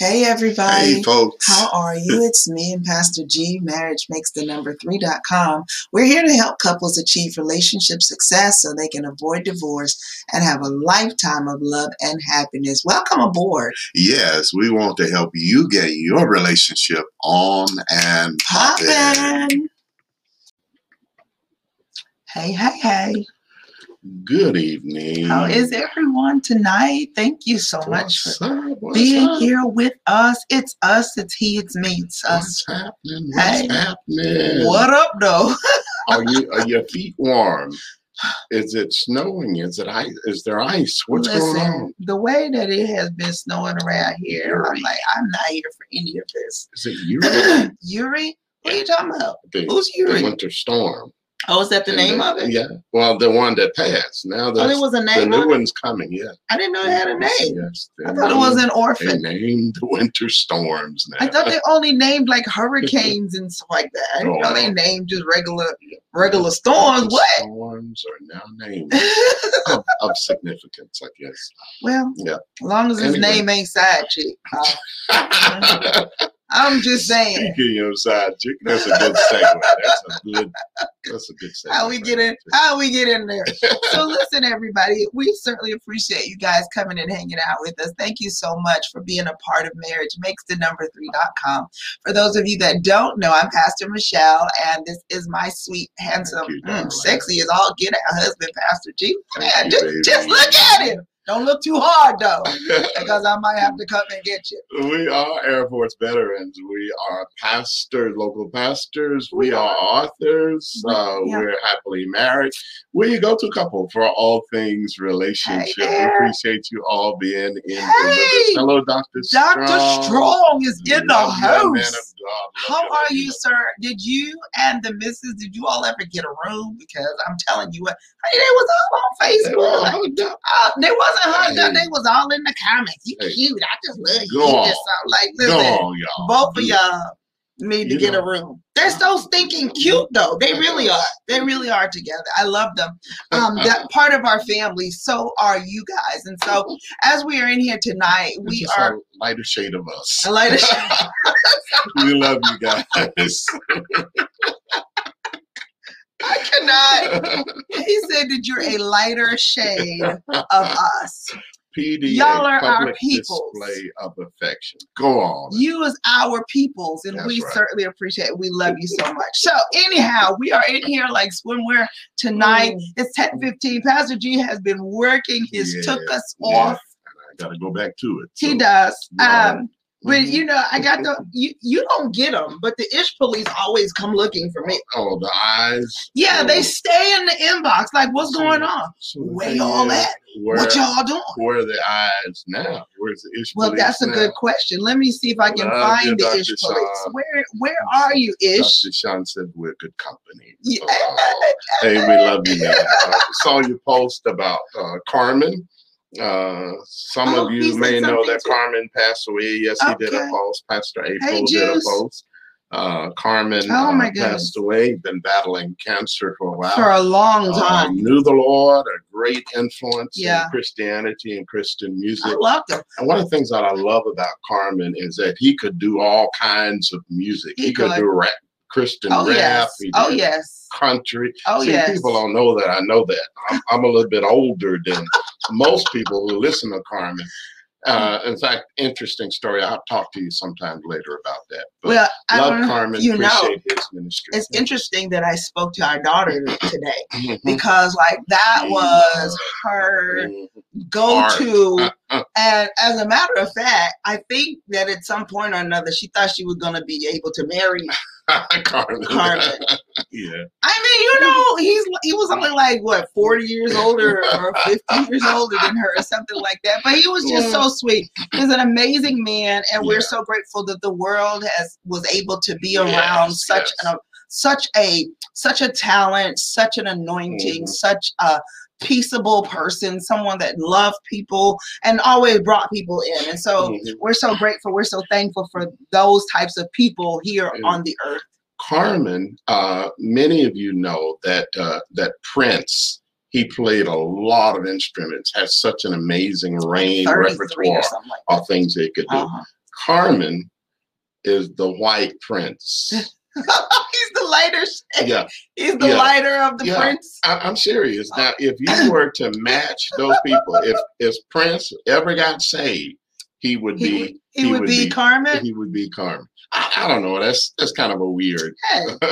Hey, everybody. Hey, folks. How are you? It's me and Pastor G, Marriage Makes the Number Three.com. We're here to help couples achieve relationship success so they can avoid divorce and have a lifetime of love and happiness. Welcome aboard. Yes, we want to help you get your relationship on and popping. Poppin'. Hey, hey, hey. Good evening. How is everyone tonight? Thank you so much for up? Being up? here with us. It's us, it's he, it's me, it's us. What's happening? What's Hey. happening? What up, though? Are you are your feet warm? Is it snowing? Is it ice? Is there ice? What's going on? the way that it has been snowing around here, I'm like, I'm not here for any of this. Is it you? Uri? What are you talking about? the, Who's the Uri? winter storm. Oh, is that the And name the- of it? Yeah. Well, the one that passed. Now the Oh, there was a the name new it? one's coming. Yeah. I didn't know it had a name. Yes. I thought it was an orphan. They named the winter storms now. I thought they only named like hurricanes and stuff like that. I didn't know they Oh. named just regular regular storms. The What? Storms are now named of, of significance, I guess. well, Yeah. as long as his name ain't side chick. uh, I'm just saying. Speaking of side chick, that's a good segue. That's a good. That's a good segue. How we get in? How we get in there? so listen, everybody, we certainly appreciate you guys coming and hanging out with us. Thank you so much for being a part of Marriage Makes the Number Three.com. For those of you that don't know, I'm Pastor Michelle, and this is my sweet, handsome, you, mm, sexy as all get out husband, Pastor G. Man, just, just look at him. Don't look too hard though, because I might have to come and get you. we are Air Force veterans. We are pastors, local pastors. We, We are authors. We- Uh, yeah. We're happily married. We go to couple for all things relationship. we appreciate you all being in. Hey, Hello, Dr. Strong. Dr. Strong is in the Love you, man of house. How are you, sir? Did you and the missus, did you all ever get a room? Because I'm telling you what, hey, they was all on Facebook. all. Uh, they wasn't Hey. They was all in the comments. You Hey. cute. I just love you. Go You on. just sound like, listen, on, y'all. both of y'all need to You get a room. They're so stinking cute, though. They really are. They really are together. I love them. Um, that part of our family. So are you guys. And so, as we are in here tonight, we are. a lighter shade of us. I shade. we love you guys. I cannot. He said that you're a lighter shade of us. PD, Y'all are our public peoples. display of affection. Go on. You as our peoples, and That's we right. certainly appreciate it. We love you so much. So anyhow, we are in here like swimwear tonight. Mm. It's 10:15. Pastor G has been working his Yeah, took us yeah. off. I got to go back to it. He So, does. yeah. Um, but mhm. you know, I got the you. You don't get them, but the ish police always come looking for me. Oh, the eyes. Yeah, Oh, they stay in the inbox. Like, what's going on? Where y'all at? Where, What y'all doing? where are the eyes now? Where's the ish? Well, that's a now? good question. Let me see if I can Love find the Dr. Ish police. Where where are you, Ish? Dr. Sean said we're good company. Yeah. Uh, hey, we love you, man. Uh, saw your post about uh, Carmen. Uh, some Oh, of you may know that too. Carmen passed away. Yes, he did a post. Pastor April did a post. Uh, Carmen Oh, uh, passed away. Been battling cancer for a while. For a long Uh, time. knew the Lord, a great influence Yeah. in Christianity and Christian music. I loved him. And one of the things that I love about Carmen is that he could do all kinds of music. He He, could. could. do rap, Christian Oh rap. yes. Oh yes. country. Oh See, yes. people don't know that. I know that. I'm, I'm a little bit older than most people who listen to Carmen. Uh, in fact, interesting story. I'll talk to you sometime later about that. But Well, I love. Carmen. you know, his ministry. It's interesting that I spoke to our daughter today Mhm. because like that was her Mhm. go to Art. Uh, and as a matter of fact, I think that at some point or another she thought she was gonna be able to marry Carmen. Carmen. yeah. I mean, you know, he's he was only like what forty years older or fifty years older than her or something like that. But he was just so sweet. He's an amazing man, and we're so grateful that the world has was able to be around Yes, such yes. an such a such a talent, such an anointing, Mhm. such a peaceable person, someone that loved people and always brought people in. And so Mhm. we're so grateful, we're so thankful for those types of people here Mm. on the earth. Carmen, uh, many of you know that uh, that Prince. He played a lot of instruments. Has such an amazing range 33 repertoire like of things they could do. Uh-huh. Carmen is the white prince. He's the lighter. shade. Yeah, He's the Yeah. lighter of the Yeah. prince. I, I'm serious. Now, if you were to match those people, if if Prince ever got saved, he would He be would, he would be Carmen. he would be Carmen. I, I don't know. That's that's kind of a weird Hey,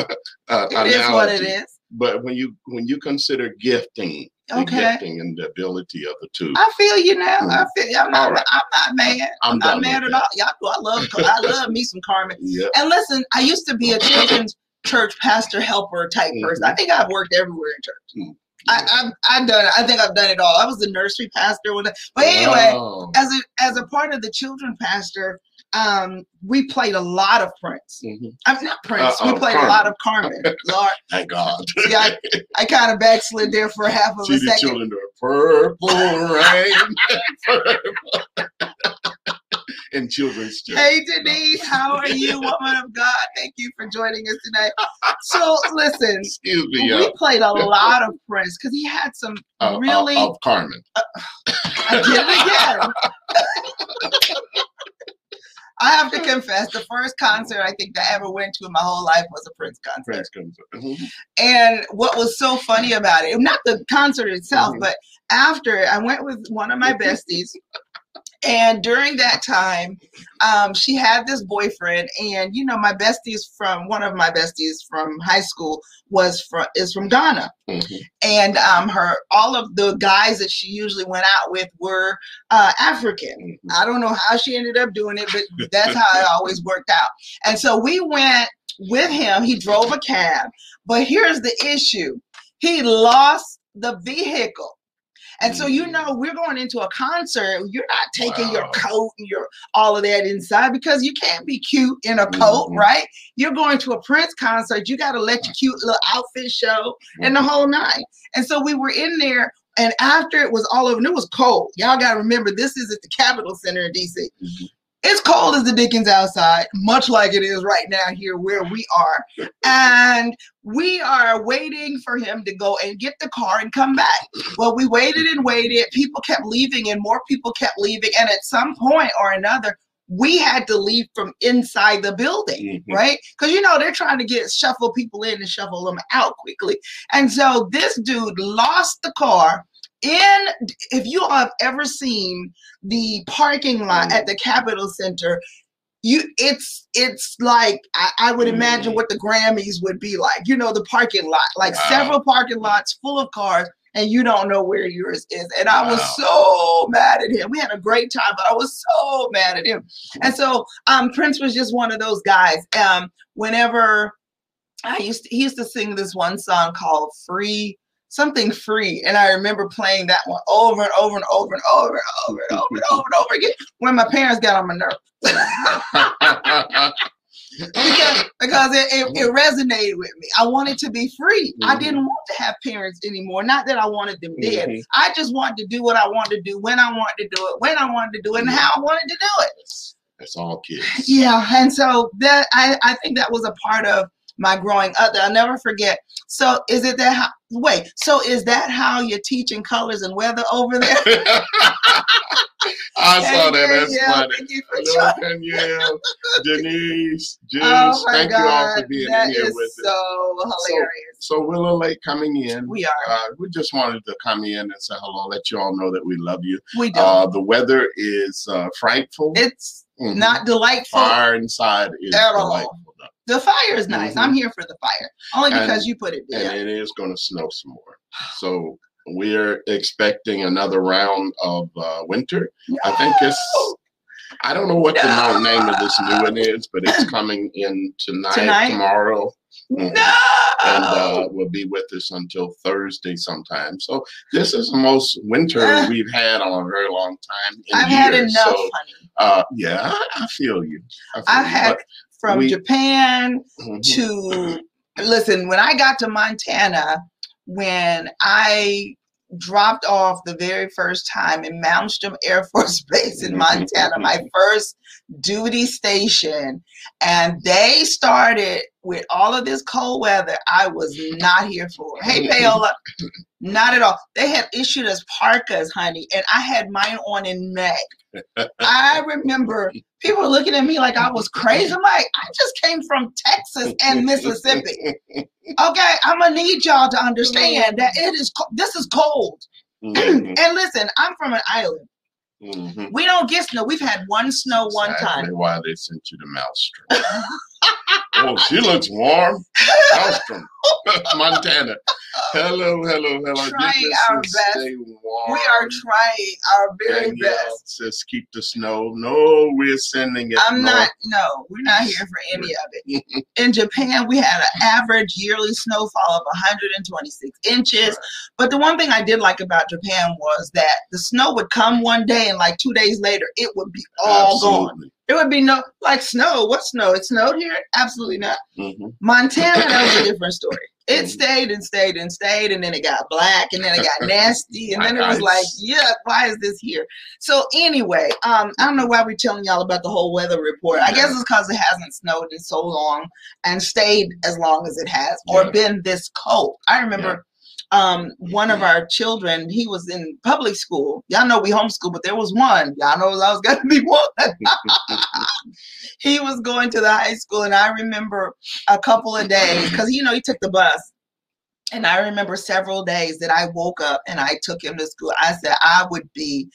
uh, it is what it analogy. is. But when you when you consider gifting, Okay. gifting and the ability of the two, I feel you now. I feel. I'm not. Right. I'm not mad. I'm, I'm not mad at all. Y'all, know I love. I love me some Carmen. yeah, And listen, I used to be a children's church pastor helper type person. I think I've worked everywhere in church. Mhm. I, I've I've done it. I think I've done it all. I was the nursery pastor. With but anyway, Oh. as a as a part of the children pastor, um, we played a lot of Prince. Mhm. I'm not Prince. Uh, we played a lot of Carmen. Lord, thank God. see, I, I kind of backslid there for half of See a the second. children do purple rain. Purple. In children's church. Hey Denise, how are you, woman of God? Thank you for joining us tonight. So listen, Excuse me, we uh, played a lot of Prince because he had some uh, really. of Carmen. I did it again. I have to confess, the first concert I think that I ever went to in my whole life was a Prince concert. Prince comes. Mhm. And what was so funny about it, not the concert itself, Mhm. but after I went with one of my besties. And during that time, um, she had this boyfriend, and you know, my besties from one of my besties from high school was from is from Ghana, Mhm. and um, her all of the guys that she usually went out with were uh, African. Mhm. I don't know how she ended up doing it, but that's how it always worked out. And so we went with him. He drove a cab, but here's the issue: he lost the vehicle. And so you Mm. know we're going into a concert. You're not taking your coat and your all of that inside because you can't be cute in a coat, Mhm. right? You're going to a Prince concert. You got to let your cute little outfit show and the whole night. And so we were in there, and after it was all over, and it was cold. Y'all got to remember, this is at the Capitol Center in DC. Mhm. It's cold as the Dickens outside, much like it is right now here where we are. And we are waiting for him to go and get the car and come back. Well, we waited and waited. People kept leaving, and more people kept leaving. And at some point or another, we had to leave from inside the building Mhm. right? Because you know they're trying to get shuffle people in and shuffle them out quickly. And so this dude lost the car in. If you all have ever seen the parking lot at the Capitol Center, you it's it's like I, I would imagine Mm. what the Grammys would be like. You know, the parking lot, like Wow. several parking lots full of cars. And you don't know where yours is. And I was so mad at him. We had a great time, but I was so mad at him. And so um, Prince was just one of those guys. Um, whenever I used to, he used to sing this one song called Free, something free. And I remember playing that one over and over and over and over and over and over and over and over again when my parents got on my nerves. because because it, it, it resonated with me. I wanted to be free. I Mhm. didn't want to have parents anymore. Not that I wanted them dead. Mhm. I just wanted to do what I wanted to do when I wanted to do it, when I wanted to do it, and how I wanted to do it. That's all kids. Yeah, and so that I, I think that was a part of my growing up that I'll never forget. So is it that how, wait, so is that how you're teaching colors and weather over there? I saw that. That's yeah, funny. Thank you for Hello, joining. Danielle, Denise, Juice. Oh Thank God, you all for being that here with us. so hilarious. So we're a little late coming in. we are. Uh, we just wanted to come in and say hello, let you all know that we love you. We do. Uh, the weather is uh, frightful. it's Mhm. not delightful. fire inside is At all. delightful, though. The fire is nice. Mhm. I'm here for the fire. Only And- because you put it and there. it is going to snow some more. So we're expecting another round of uh, winter. I think it's. I don't know what the name of this new one is, but it's coming in tonight, Tonight? tomorrow. No. and uh, will be with us until Thursday sometime. So this is the most winter Ah. we've had on a very long time. In I've had enough, So, honey. uh, yeah, I, I feel you. I you. had from we- Japan mhm. to listen when i got to montana when i dropped off the very first time in malmstrom air force base in Mhm. montana my first duty station and they started with all of this cold weather i was not here for. Hey paola. Not at all. They had issued us parkas honey and i had mine on in may. I remember people were looking at me like i was crazy. I'm like i just came from texas and mississippi. Okay i'm gonna need y'all to understand that it is this is cold. Mhm, and listen i'm from an island mhm. we don't get snow we've had one snow one Exactly time Why they sent you to Malmstrom? oh, she looks warm. Malmstrom, Montana. Hello, hello, hello. Trying our best. Stay warm. We are trying our very best. says keep the snow. No, we're sending it. I'm north. not, no, we're not here for any of it. In Japan, we had an average yearly snowfall of 126 inches. But the one thing I did like about Japan was that the snow would come one day and like two days later, it would be all gone. It would be no, like snow. What snow? It snowed here? Absolutely not. Mhm. Montana, that was a different story. It Mhm. stayed and stayed and stayed, and then it got black, and then it got nasty, and then it was Like yeah, why is this here? So anyway, um, I don't know why we're telling y'all about the whole weather report. I guess it's because it hasn't snowed in so long and stayed as long as it has, or Yeah. been this cold. I remember. Um, one of our children, he was in public school. Y'all know we homeschool, but there was one. Y'all know I was gonna be one. he was going to the high school, and I remember a couple of days because you know he took the bus. And I remember several days that I woke up and I took him to school. I said I would be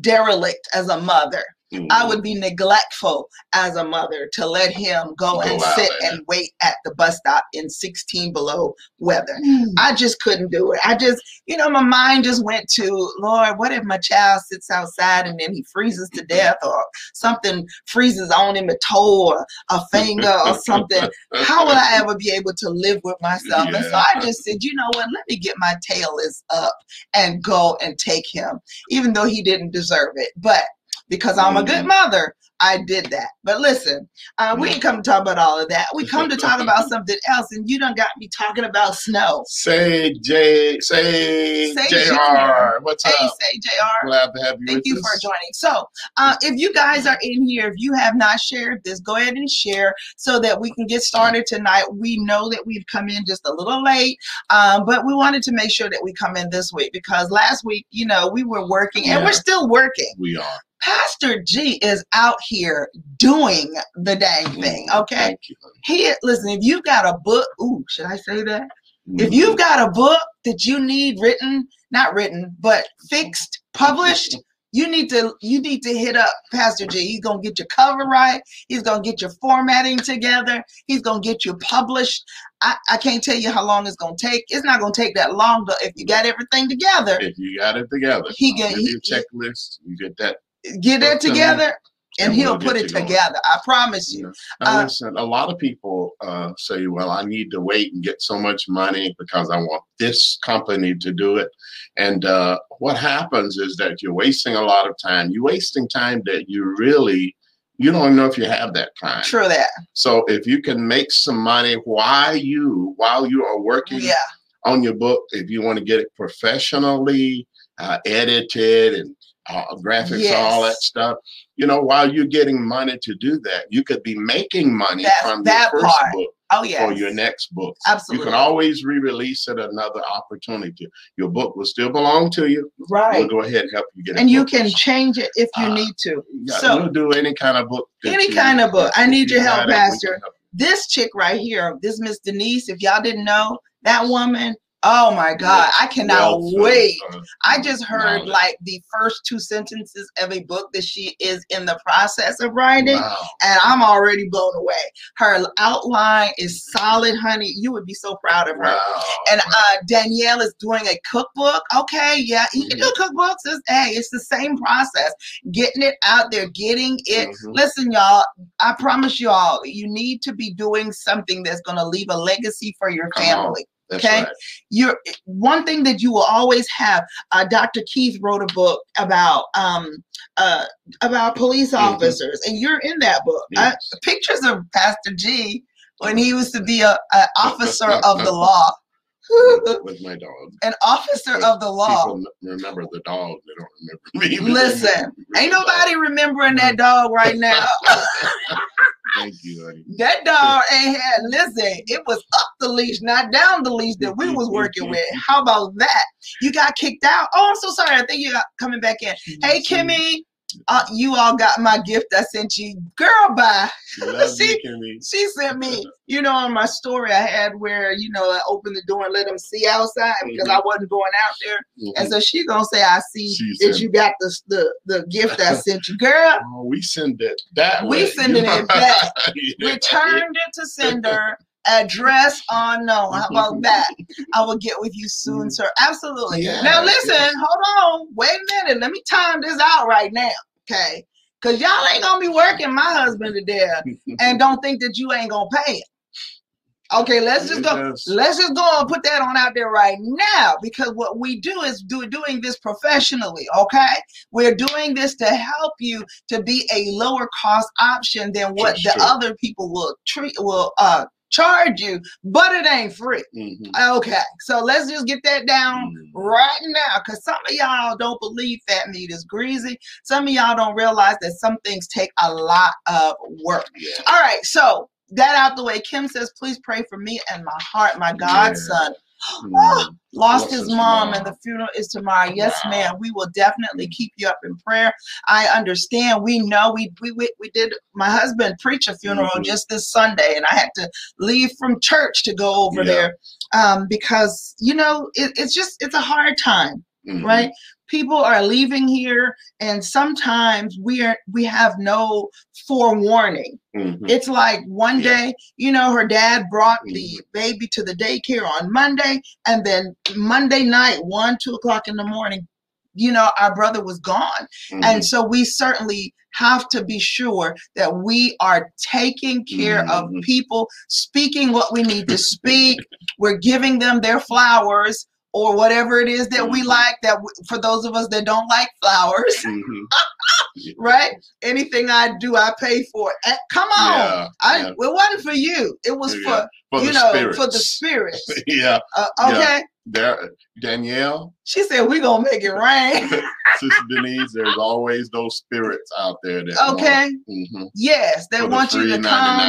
derelict as a mother. I Mhm. would be neglectful as a mother to let him go, Go and out sit there. and wait at the bus stop in 16 below weather. Mm. I just couldn't do it. I just, you know, my mind just went to, Lord, what if my child sits outside and then he freezes to death or something freezes on him, a toe or a finger or something? How will I ever be able to live with myself? And so I just said, you know what, let me get my tail is up and go and take him, even though he didn't deserve it. But because I'm a good Mhm. mother, I did that. But listen, uh, we ain't come to talk about all of that. We come to talk about something else, and you done got me talking about snow. Say J, say, Say Jr. What's Hey, up? say JR. Glad to have you. Thank you us. for joining. So, uh, if you guys are in here, if you have not shared this, go ahead and share so that we can get started tonight. We know that we've come in just a little late, um, but we wanted to make sure that we come in this week because last week, you know, we were working and Yeah. we're still working. We are. Pastor G is out here doing the dang thing. Mhm. Okay. Thank you. He listen, if you've got a book, ooh, should I say that? If Mhm. you've got a book that you need written, not written, but fixed, published, you need to you need to hit up Pastor G. He's gonna get your cover right. He's gonna get your formatting together. He's gonna get you published. I, I can't tell you how long it's gonna take. It's not gonna take that long, but if you got everything together, if you got it together, He get- give he- you a checklist. You get that. Get it together, and and he'll we'll put it together. I promise you. Know. Now, Uh, listen, a lot of people uh, say, "Well, I need to wait and get so much money because I want this company to do it." And uh, what happens is that you're wasting a lot of time. You're wasting time that you really you don't know if you have that time. True that. So if you can make some money while you while you are working Yeah. on your book, if you want to get it professionally uh, edited and uh, graphics, all that stuff, you know, while you're getting money to do that, you could be making money That's- from that your first part. book Oh yeah. or your next book. Absolutely. You can always re-release it another opportunity. Your book will still belong to you. Right. We'll go ahead and help you get it. And you can change it if you Uh, need to. Yeah, so- we'll do any kind of book. Any you- kind of book. I need your help, got it, we can Pastor. help. This chick right here, this Miss Denise, if y'all didn't know, that woman, oh my God, I cannot wait. I just heard like the first two sentences of a book that she is in the process of writing. Wow. And I'm already blown away. Her outline is solid, honey. You would be so proud of her. Wow. And uh, Danielle is doing a cookbook. Okay, yeah, you can do cookbooks. It's, hey, it's the same process. Getting it out there, getting it. Mhm. Listen, y'all, I promise you all, you need to be doing something that's going to leave a legacy for your Come family. That's okay. right. You're one thing that you will always have. Uh, Dr. Keith wrote a book about um uh about police Mhm. officers, and you're in that book. Uh, Yes. pictures of Pastor G when he used to be a, a officer of the law. With my dog. An officer But of the law. People remember the dog. They don't remember me. Listen, remember ain't nobody remembering that dog right now. Thank you, honey. that dog ain't had listen, it was up the leash, not down the leash that we was working with. How about that? You got kicked out. Oh, I'm so sorry. I think you got coming back in. Hey Kimmy, uh, you all got my gift I sent you. Girl, bye. You, She sent me, you know, on my story I had where, you know, I opened the door and let them see outside because I wasn't going out there. And Mhm. so she gonna say, I see She that you got the, the, the gift I sent you. Girl, Oh, we send it that we way. sending it back. Yeah. returned it to sender address unknown how about that? I will get with you soon sir. Absolutely. Yeah, now listen yes. hold on. Wait a minute. Let me time this out right now okay? Because y'all ain't gonna be working my husband to death and don't think that you ain't gonna pay him. Okay let's just go Yes. let's just go and put that on out there right now because what we do is do doing this professionally okay? We're doing this to help you to be a lower cost option than what That's the true. other people will treat will uh charge you but it ain't free Mhm. okay so let's just get that down Mhm. right now because some of y'all don't believe fat meat is greasy some of y'all don't realize that some things take a lot of work Yeah. all right, so that out the way. Kim says, please pray for me and my heart. My godson Mhm. Lost Lost his mom, and the funeral is tomorrow. Yes, Wow. ma'am. We will definitely keep you up in prayer. I understand. We know we we we, we did. My husband preach a funeral Mhm. just this Sunday, and I had to leave from church to go over Yeah. there um, because you know it, it's just it's a hard time Mhm. right people are leaving here and sometimes we are we have no forewarning Mhm. it's like one Yeah. day you know her dad brought the baby to the daycare on monday and then monday night one two o'clock in the morning you know our brother was gone Mhm. and so we certainly have to be sure that we are taking care of Mhm. people, speaking what we need to speak. We're giving them their flowers or whatever it is that we Mhm. like. That w- for those of us that don't like flowers, Mhm. right? Anything I do, I pay for. Eh, Come on, Yeah, I yeah. it wasn't for you. It was Yeah, for, For you know spirits. for the spirits. yeah. Uh, okay. There, Danielle, She said we gonna make it rain. Sister Denise, there's always those spirits out there that okay. hmm Yes, they want you to come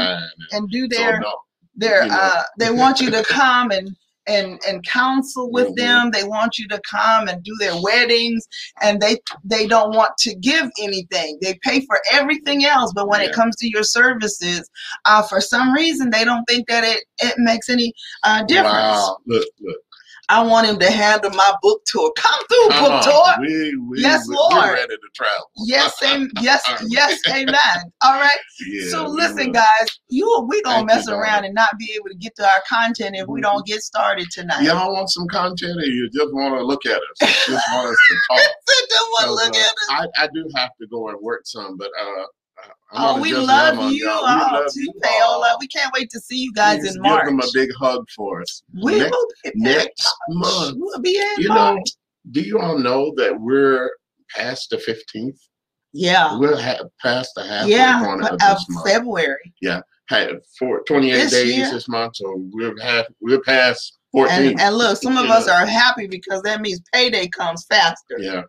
and do So their no, their you know. uh they want you to come and and and counsel with Mhm. them they want you to come and do their weddings and they they don't want to give anything they pay for everything else but when it comes to your services uh for some reason they don't think that it it makes any uh difference Wow. Look, look. I want him to handle my book tour come through Come book on. tour We, we, Yes, we, Lord. We're ready to travel. yes same yes yes amen all right Yeah, so listen will. guys you we gonna Thank you, mess around darling. and not be able to get to our content if we Mhm. don't get started tonight Y'all want some content or you just want to look at us? just want us to talk? Sit down, one 'Cause, look uh, at us. I, I do have to go and work some, but uh, I Oh, we love you y'all. We oh, oh, all love too, Paola. We can't wait to see you guys Please in March. give them a big hug for us. we next, will be next month. We'll be in You know, do you all know that we're past the 15th? Yeah. We're ha- past the halfway Yeah. point of Of. February. Had for 28 This days year. this month, so we're half, we're past 14. And, and look, some of You us are happy because that means payday comes faster. Yeah.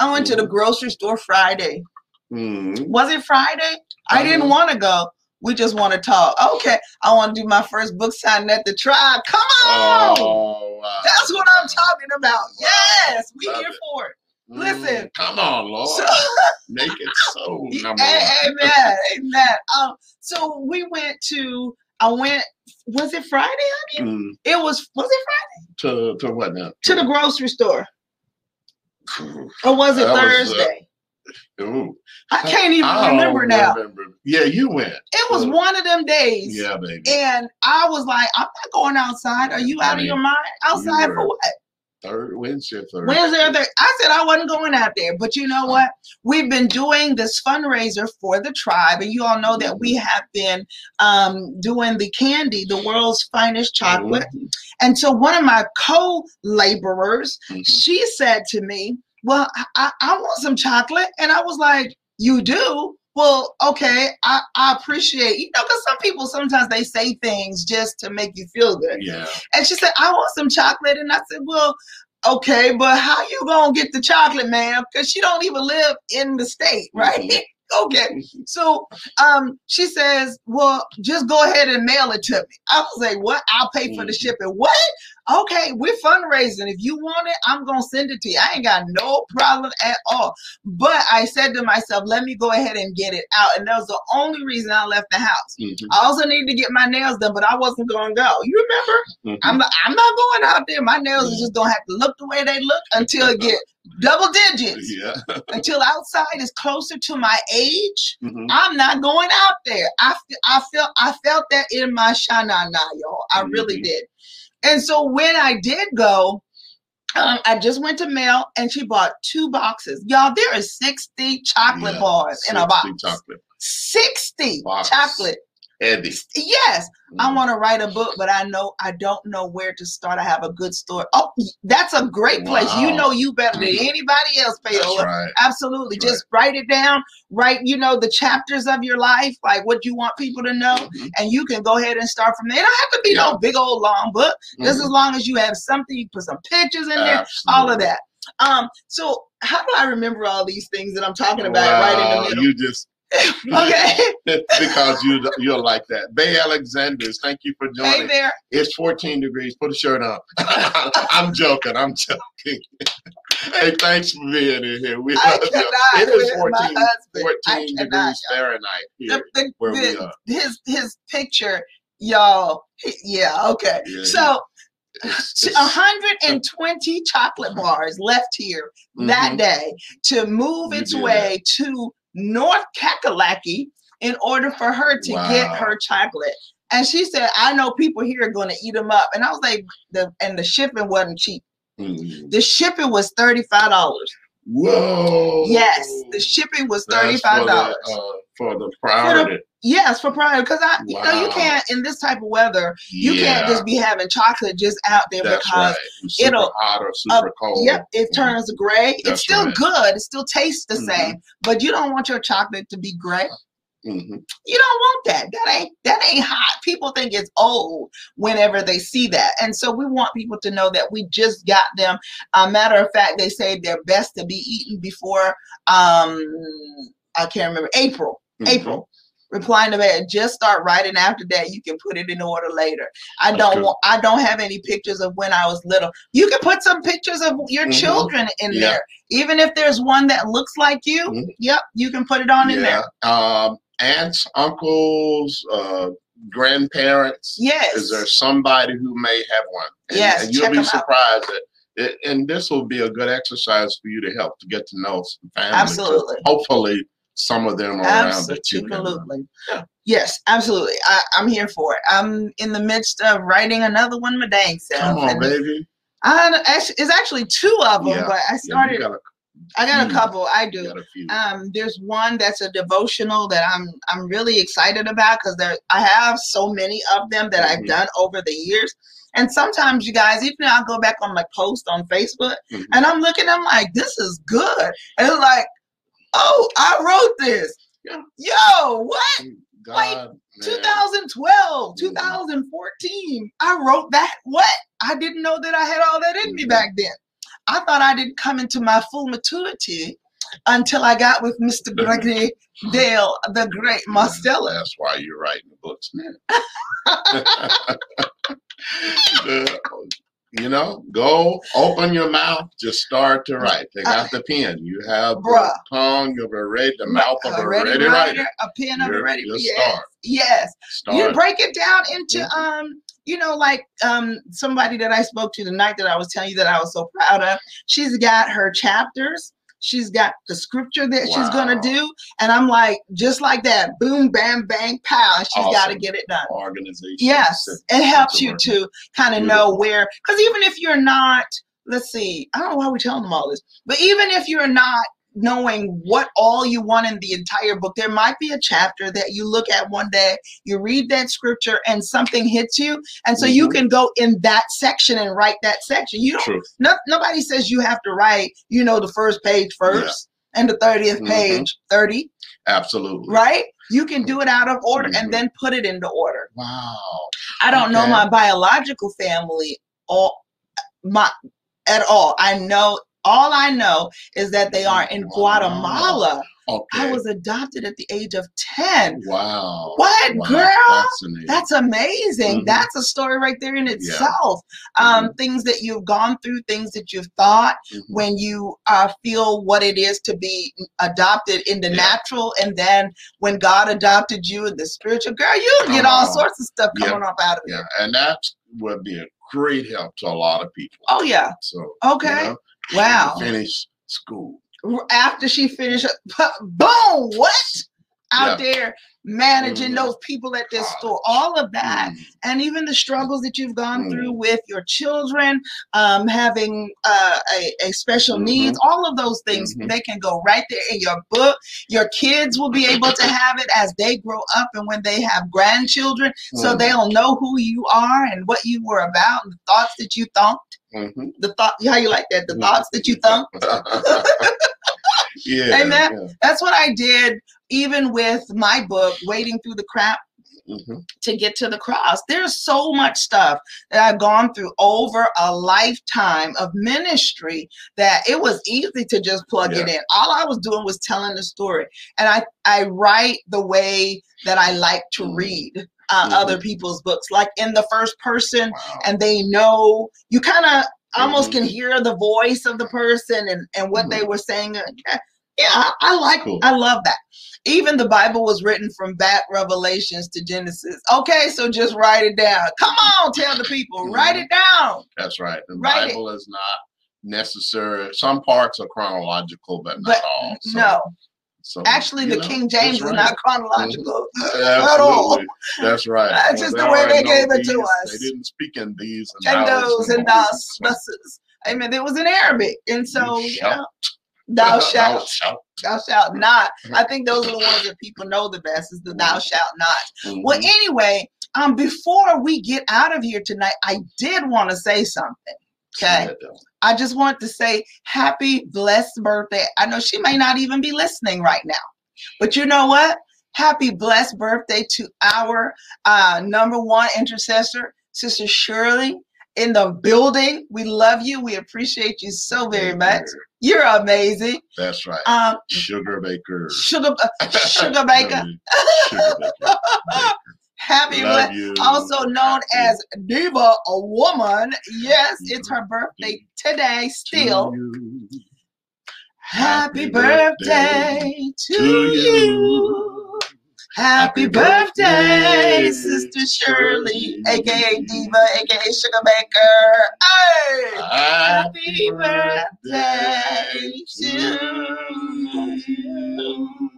I went to the mm-hmm. grocery store Friday. Mhm. Was it Friday? I didn't Uh-huh. want to go. We just want to talk. Okay. I want to do my first book signing at the tribe. Come on. Oh, wow. That's what I'm talking about. Wow. Yes. We Love here it. for it. Mm, Listen. come on, Lord. So, Make it so. Number amen. Amen. Um, so we went to I went was it Friday? Mm, It was was it Friday? to, to what now? To the grocery store. Or was it That was, uh, Thursday? Ooh. I can't even I don't remember now. remember. Yeah, you went. It was one of them days. Yeah, baby. And I was like, I'm not going outside. Are you out of your mind? Outside for what? Third Wednesday, third. Wednesday or Thursday. I said I wasn't going out there. But you know what? We've been doing this fundraiser for the tribe. And you all know that we have been um, doing the candy, the world's finest chocolate. Mhm, And so one of my co-laborers, mhm. she said to me, Well, I, I, want some chocolate. And I was like, You do? well, okay, I, I appreciate, you know, because some people sometimes they say things just to make you feel good. Yeah. And she said, I want some chocolate. And I said, Well, okay, but how you gonna get the chocolate, ma'am? Because she don't even live in the state, right? Mhm. okay. So um she says, Well, just go ahead and mail it to me. I was like, What? I'll pay for the Mhm. shipping. What? Okay, we're fundraising. If you want it, I'm gonna send it to you. I ain't got no problem at all. But I said to myself, let me go ahead and get it out. And that was the only reason I left the house. Mhm. I also needed to get my nails done, but I wasn't gonna go. You remember? Mhm. I'm not, I'm not going out there. My nails are just gonna have to look the way they look until it get double digits. yeah. Until outside is closer to my age. Mhm. I'm not going out there. I, I felt I felt that in my shana now, y'all. I really Mhm. did. And so when I did go, um, I just went to mail and she bought two boxes. Y'all, there is 60 chocolate Yeah, bars in a box. chocolate. 60 Box. chocolate. Heavy. Yes. I Mhm. want to write a book, but I know I don't know where to start. I have a good story. Oh, that's a great place. You know you better than Mhm. anybody else, Paola. right. Absolutely. That's Just write it down. Write, you know, the chapters of your life, like what you want people to know, Mhm. and you can go ahead and start from there. It don't have to be no big old long book. Just Mhm. as long as you have something, you put some pictures in there, all of that. Um, so how do I remember all these things that I'm talking about right in the middle? You just okay. because you you're like that. Bay Alexanders, thank you for hey joining. there. It's 14 degrees. Put a shirt on. I'm joking. I'm joking. hey, thanks for being in here. We I love you. It is 14, 14 degrees y'all. Fahrenheit The, here the, where we are. his his picture, y'all. Yeah, okay. Yeah, So it's- 120 chocolate bars left here that Mhm. day to move its way to North Kakalaki in order for her to get her chocolate. And she said, I know people here are going to eat them up. And I was like, the and the shipping wasn't cheap. Mhm. The shipping was $35. Whoa. Yes, the shipping was $35. for the, uh, for the priority. Yes, for prime. Because I, you know, you can't in this type of weather. You can't just be having chocolate just out there That's because right. Super it'll- hot or super cold. yep, it turns gray. it's still right. good. It still tastes the Mhm. same, but you don't want your chocolate to be gray. Mhm. You don't want that. That ain't that ain't hot. People think it's old whenever they see that, and so we want people to know that we just got them. A matter of fact, they say they're best to be eaten before um I can't remember April. Mhm. April. Replying to that, just start writing after that. You can put it in order later. I That's don't good. want. I don't have any pictures of when I was little. You can put some pictures of your Mhm. children in Yeah. there, even if there's one that looks like you. Mhm. Yep, you can put it on in there. Um, aunts, uncles, uh, grandparents. Yes. Is there somebody who may have one? And, Yes, and you'll be 'em out. surprised that. It, and this will be a good exercise for you to help to get to know some family. Absolutely. Hopefully, some of them are around that you can. uh, Absolutely. Yeah. Yes, absolutely. I, I'm here for it. I'm in the midst of writing another one, my dang self. Come on, baby. I, it's actually two of them, Yeah. but I started. you got got a couple. I do. got a few. Um, there's one that's a devotional that I'm I'm really excited about because there I have so many of them that I've Mhm. done over the years. And sometimes you guys, even I'll go back on my post on Facebook Mhm. and I'm looking, I'm like, this is good. And it's like, oh, I wrote this. Yeah. Yo, what? God, like, man. 2012, Mhm. 2014. I wrote that. What? I didn't know that I had all that in me Mhm. back then. I thought I didn't come into my full maturity until I got with Mr. Gregory Dale, the great Marcella. That's why you're writing books now. The- you know, go open your mouth, just start to write. Take out the pen. You have the Bruh. tongue of a ready, the mouth of a A ready, ready writer, writer. a pen of a You're- ready. you'll Yes, start. yes. You break it down into Mhm. um, you know, like um somebody that I spoke to the night that I was telling you that I was so proud of. She's got her chapters. She's got the scripture that she's gonna do, and I'm like, just like that, boom, bam, bang, pow, and she's got to get it done. Organization. Yes, it helps you to kind of know where, because even if you're not, let's see, I don't know why we're telling them all this, but even if you're not knowing what all you want in the entire book, there might be a chapter that you look at one day, you read that scripture, and something hits you, and so you Mhm. can go in that section and write that section. You don't no, nobody says you have to write, you know, the first page first. and the 30th Mhm. page 30, Absolutely. right? You can do it out of order Mhm. and then put it into order. Wow. I don't know my biological family all my at all. I know all I know is that they are in Wow. Guatemala. Okay. I was adopted at the age of 10. wow. What, Wow, girl? That's amazing. Mhm. That's a story right there in itself. Um, things that you've gone through, things that you've thought Mhm. when you uh, feel what it is to be adopted in the Yeah. natural, and then when God adopted you in the spiritual. Girl, you get all sorts of stuff Yeah. coming up out of it. Yeah, and that would be a great help to a lot of people. Oh yeah. So Okay. you know, Wow. finish school. After she finished, boom! What? Out Yeah. there managing Mhm. those people at this College. store, all of that. Mm. and even the struggles that you've gone Mm. through with your children, um, having uh, a, a special Mhm. needs, all of those things, Mhm. they can go right there in your book. Your kids will be able to have it as they grow up and when they have grandchildren, so Mm. they'll know who you are and what you were about and the thoughts that you thought. Mhm. The thought, how you like that? The Mhm. thoughts that you thought. yeah. Amen. That's what I did, even with my book, Wading Through the Crap Yeah. Mhm. to get to the cross. There's so much stuff that I've gone through over a lifetime of ministry that it was easy to just plug it in. All I was doing was telling the story. And I, I write the way that I like to Mhm. read uh, Mhm. other people's books, like in the first person, Wow. and they know you kind of almost Mhm. can hear the voice of the person and, and what they were saying. Yeah, yeah, I, I like, Cool. I love that. Even the Bible was written from back Revelations to Genesis. Okay, so just write it down. Come on, tell the people, write Mhm. it down. That's right. The Write. Bible is not necessary. Some parts are chronological, but not But all. So, no, so, actually, the know, King James is not chronological at all. That's right. That's just the way they gave it to us. They didn't speak in these And those and those. thus, thuses. Amen. It was in Arabic. And so, you know, thou shalt, shalt. thou shalt not. I think those are the ones that people know the best is the thou shalt not. Well, Mhm. anyway, um, before we get out of here tonight, I did want to say something. Okay. I just want to say happy blessed birthday. I know she may not even be listening right now, but you know what? Happy blessed birthday to our uh, number one intercessor, Sister Shirley, in the building. We love you. We appreciate you so very much. You're amazing. That's right. Um, Sugar Baker. sugar, uh, sugar baker. Sugar Baker. Happy Love you. also known as Diva, a woman. Yes, it's her birthday today, still. you. Happy Happy birthday birthday to to you. Happy birthday, Sister Shirley, Shirley. aka Diva, aka Sugar Baker. Hey! Happy birthday to you.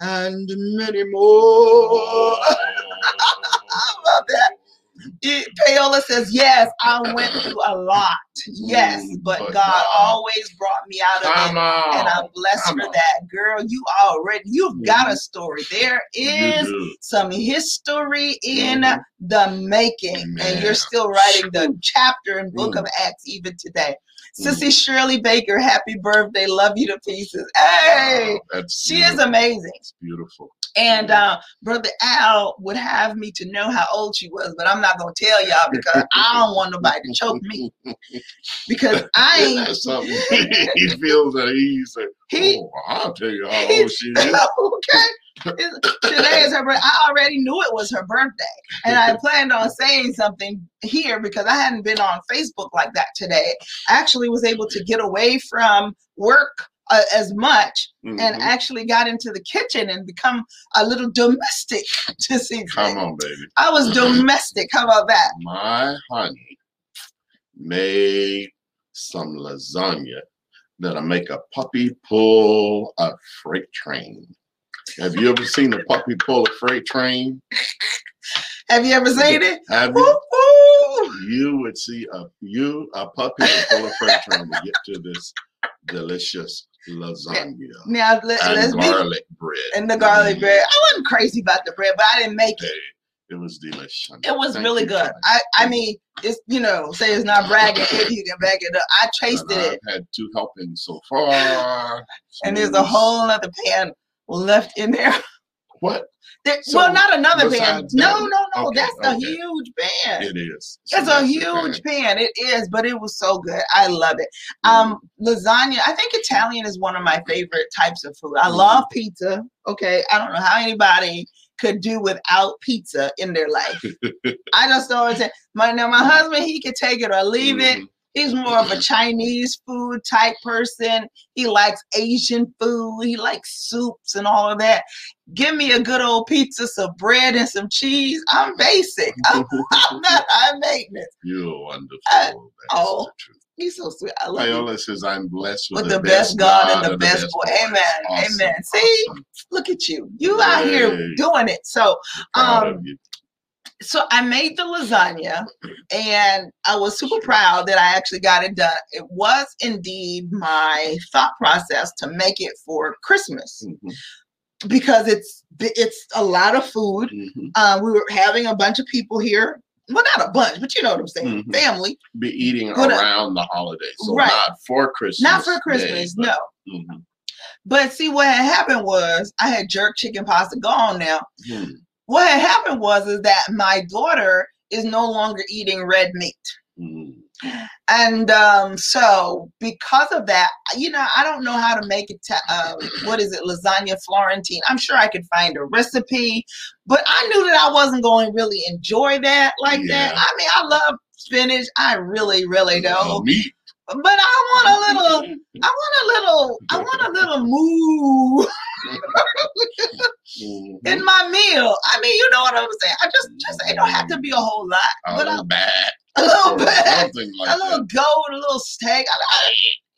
And many more. I love that. It- Paola says, Yes, I went through a lot. Yes, Mm, but, but God God- always brought me out of it. On. And I'm blessed Come for on. that. Girl, you already, you've got a story. There is some history in Mhm. the making. And you're still writing the chapter in Book Mm. of Acts even today. Mm. Sissy Shirley Baker, happy birthday. Love you to pieces. Hey, Wow, she is amazing. It's beautiful. And uh, Brother Al would have me to know how old she was, but I'm not going to tell y'all because I don't want nobody to choke me. Because I ain't. That's something he feels that he's like, He- oh, I'll tell you how old she is. okay. Today is her birthday. I already knew it was her birthday. And I planned on saying something here because I hadn't been on Facebook like that today. I actually was able to get away from work uh, as much and Mhm. actually got into the kitchen and become a little domestic to see Come on, baby. I was domestic. How about that? My honey made some lasagna that'll make a puppy pull a freight train. Have you ever seen a puppy pull a freight train? Have you ever seen it? Have you? woo. You would see a you a puppy pull a freight train to get to this delicious lasagna Now let, and us be garlic bread. and the garlic bread. Mm-hmm. I wasn't crazy about the bread, but I didn't make it. Hey, It was delicious. It was Thank really good. I, I mean, it's you know, say it's not bragging if you can back it up. I tasted it, had two helpings so far. and there's a whole other pan left in there. What? So, well, not another pan. besides No, no, no. okay, that's a huge pan. It is. It's a huge pan. pan. It is, but it was so good. I love it. Um, lasagna. I think Italian is one of my favorite types of food. I Mhm. love pizza. Okay, I don't know how anybody could do without pizza in their life. I just don't understand. My now my husband, he could take it or leave it. He's more of a Chinese food type person. He likes Asian food. He likes soups and all of that. Give me a good old pizza, some bread, and some cheese. I'm basic. I'm, I'm not high maintenance. You're wonderful. Uh, That's oh, the. He's so sweet. I love you. Says, I'm blessed with, With the best God and the best boy. boys." Amen. Awesome, Amen. See? awesome. Look at you. You out here doing it. So Um. So I made the lasagna and I was super proud that I actually got it done. It was indeed my thought process to make it for Christmas Mhm, because it's it's a lot of food. mhm. Uh, we were having a bunch of people here. Well, not a bunch, but you know what I'm saying. Mhm. Family. Be eating Good- around the holidays. So Right. not for Christmas. Not for Day, Christmas, but- no. Mhm, But see what had happened was I had jerk chicken pasta gone now. What had happened was is that my daughter is no longer eating red meat. mhm. and um, so because of that, you know, I don't know how to make it. Ta- uh, what is it, lasagna Florentine? I'm sure I could find a recipe, but I knew that I wasn't going to really enjoy that like that. I mean, I love spinach. I really, really do. Meat. But I want a little. I want a little. I want a little moo Mhm. in my meal. I mean, you know what I'm saying. I just, just it don't have to be a whole lot, A but little bad. a little bit. Like a little that. goat, a little steak. I, I,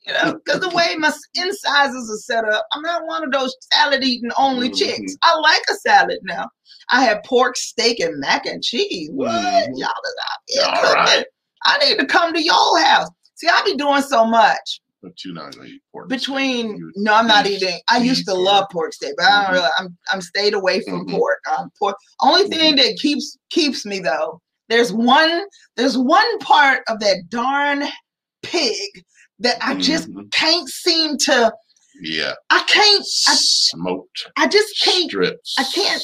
you know, because the way my incisors are set up, I'm not one of those salad eating only Mhm. chicks. I like a salad now. I had pork, steak, and mac and cheese. What? Mhm. Y'all is out here cooking. right. I need to come to your house. See, I be doing so much But you're not going to eat pork. between. You- No, I'm not eating. I used to love pork steak, but I don't Mhm. really. I'm I'm stayed away from Mhm. pork. Um, pork. Only thing that keeps keeps me though. There's one. There's one part of that darn pig that I just Mhm. can't seem to. Yeah. I can't. I, Smoked I just can't. strips. I can't.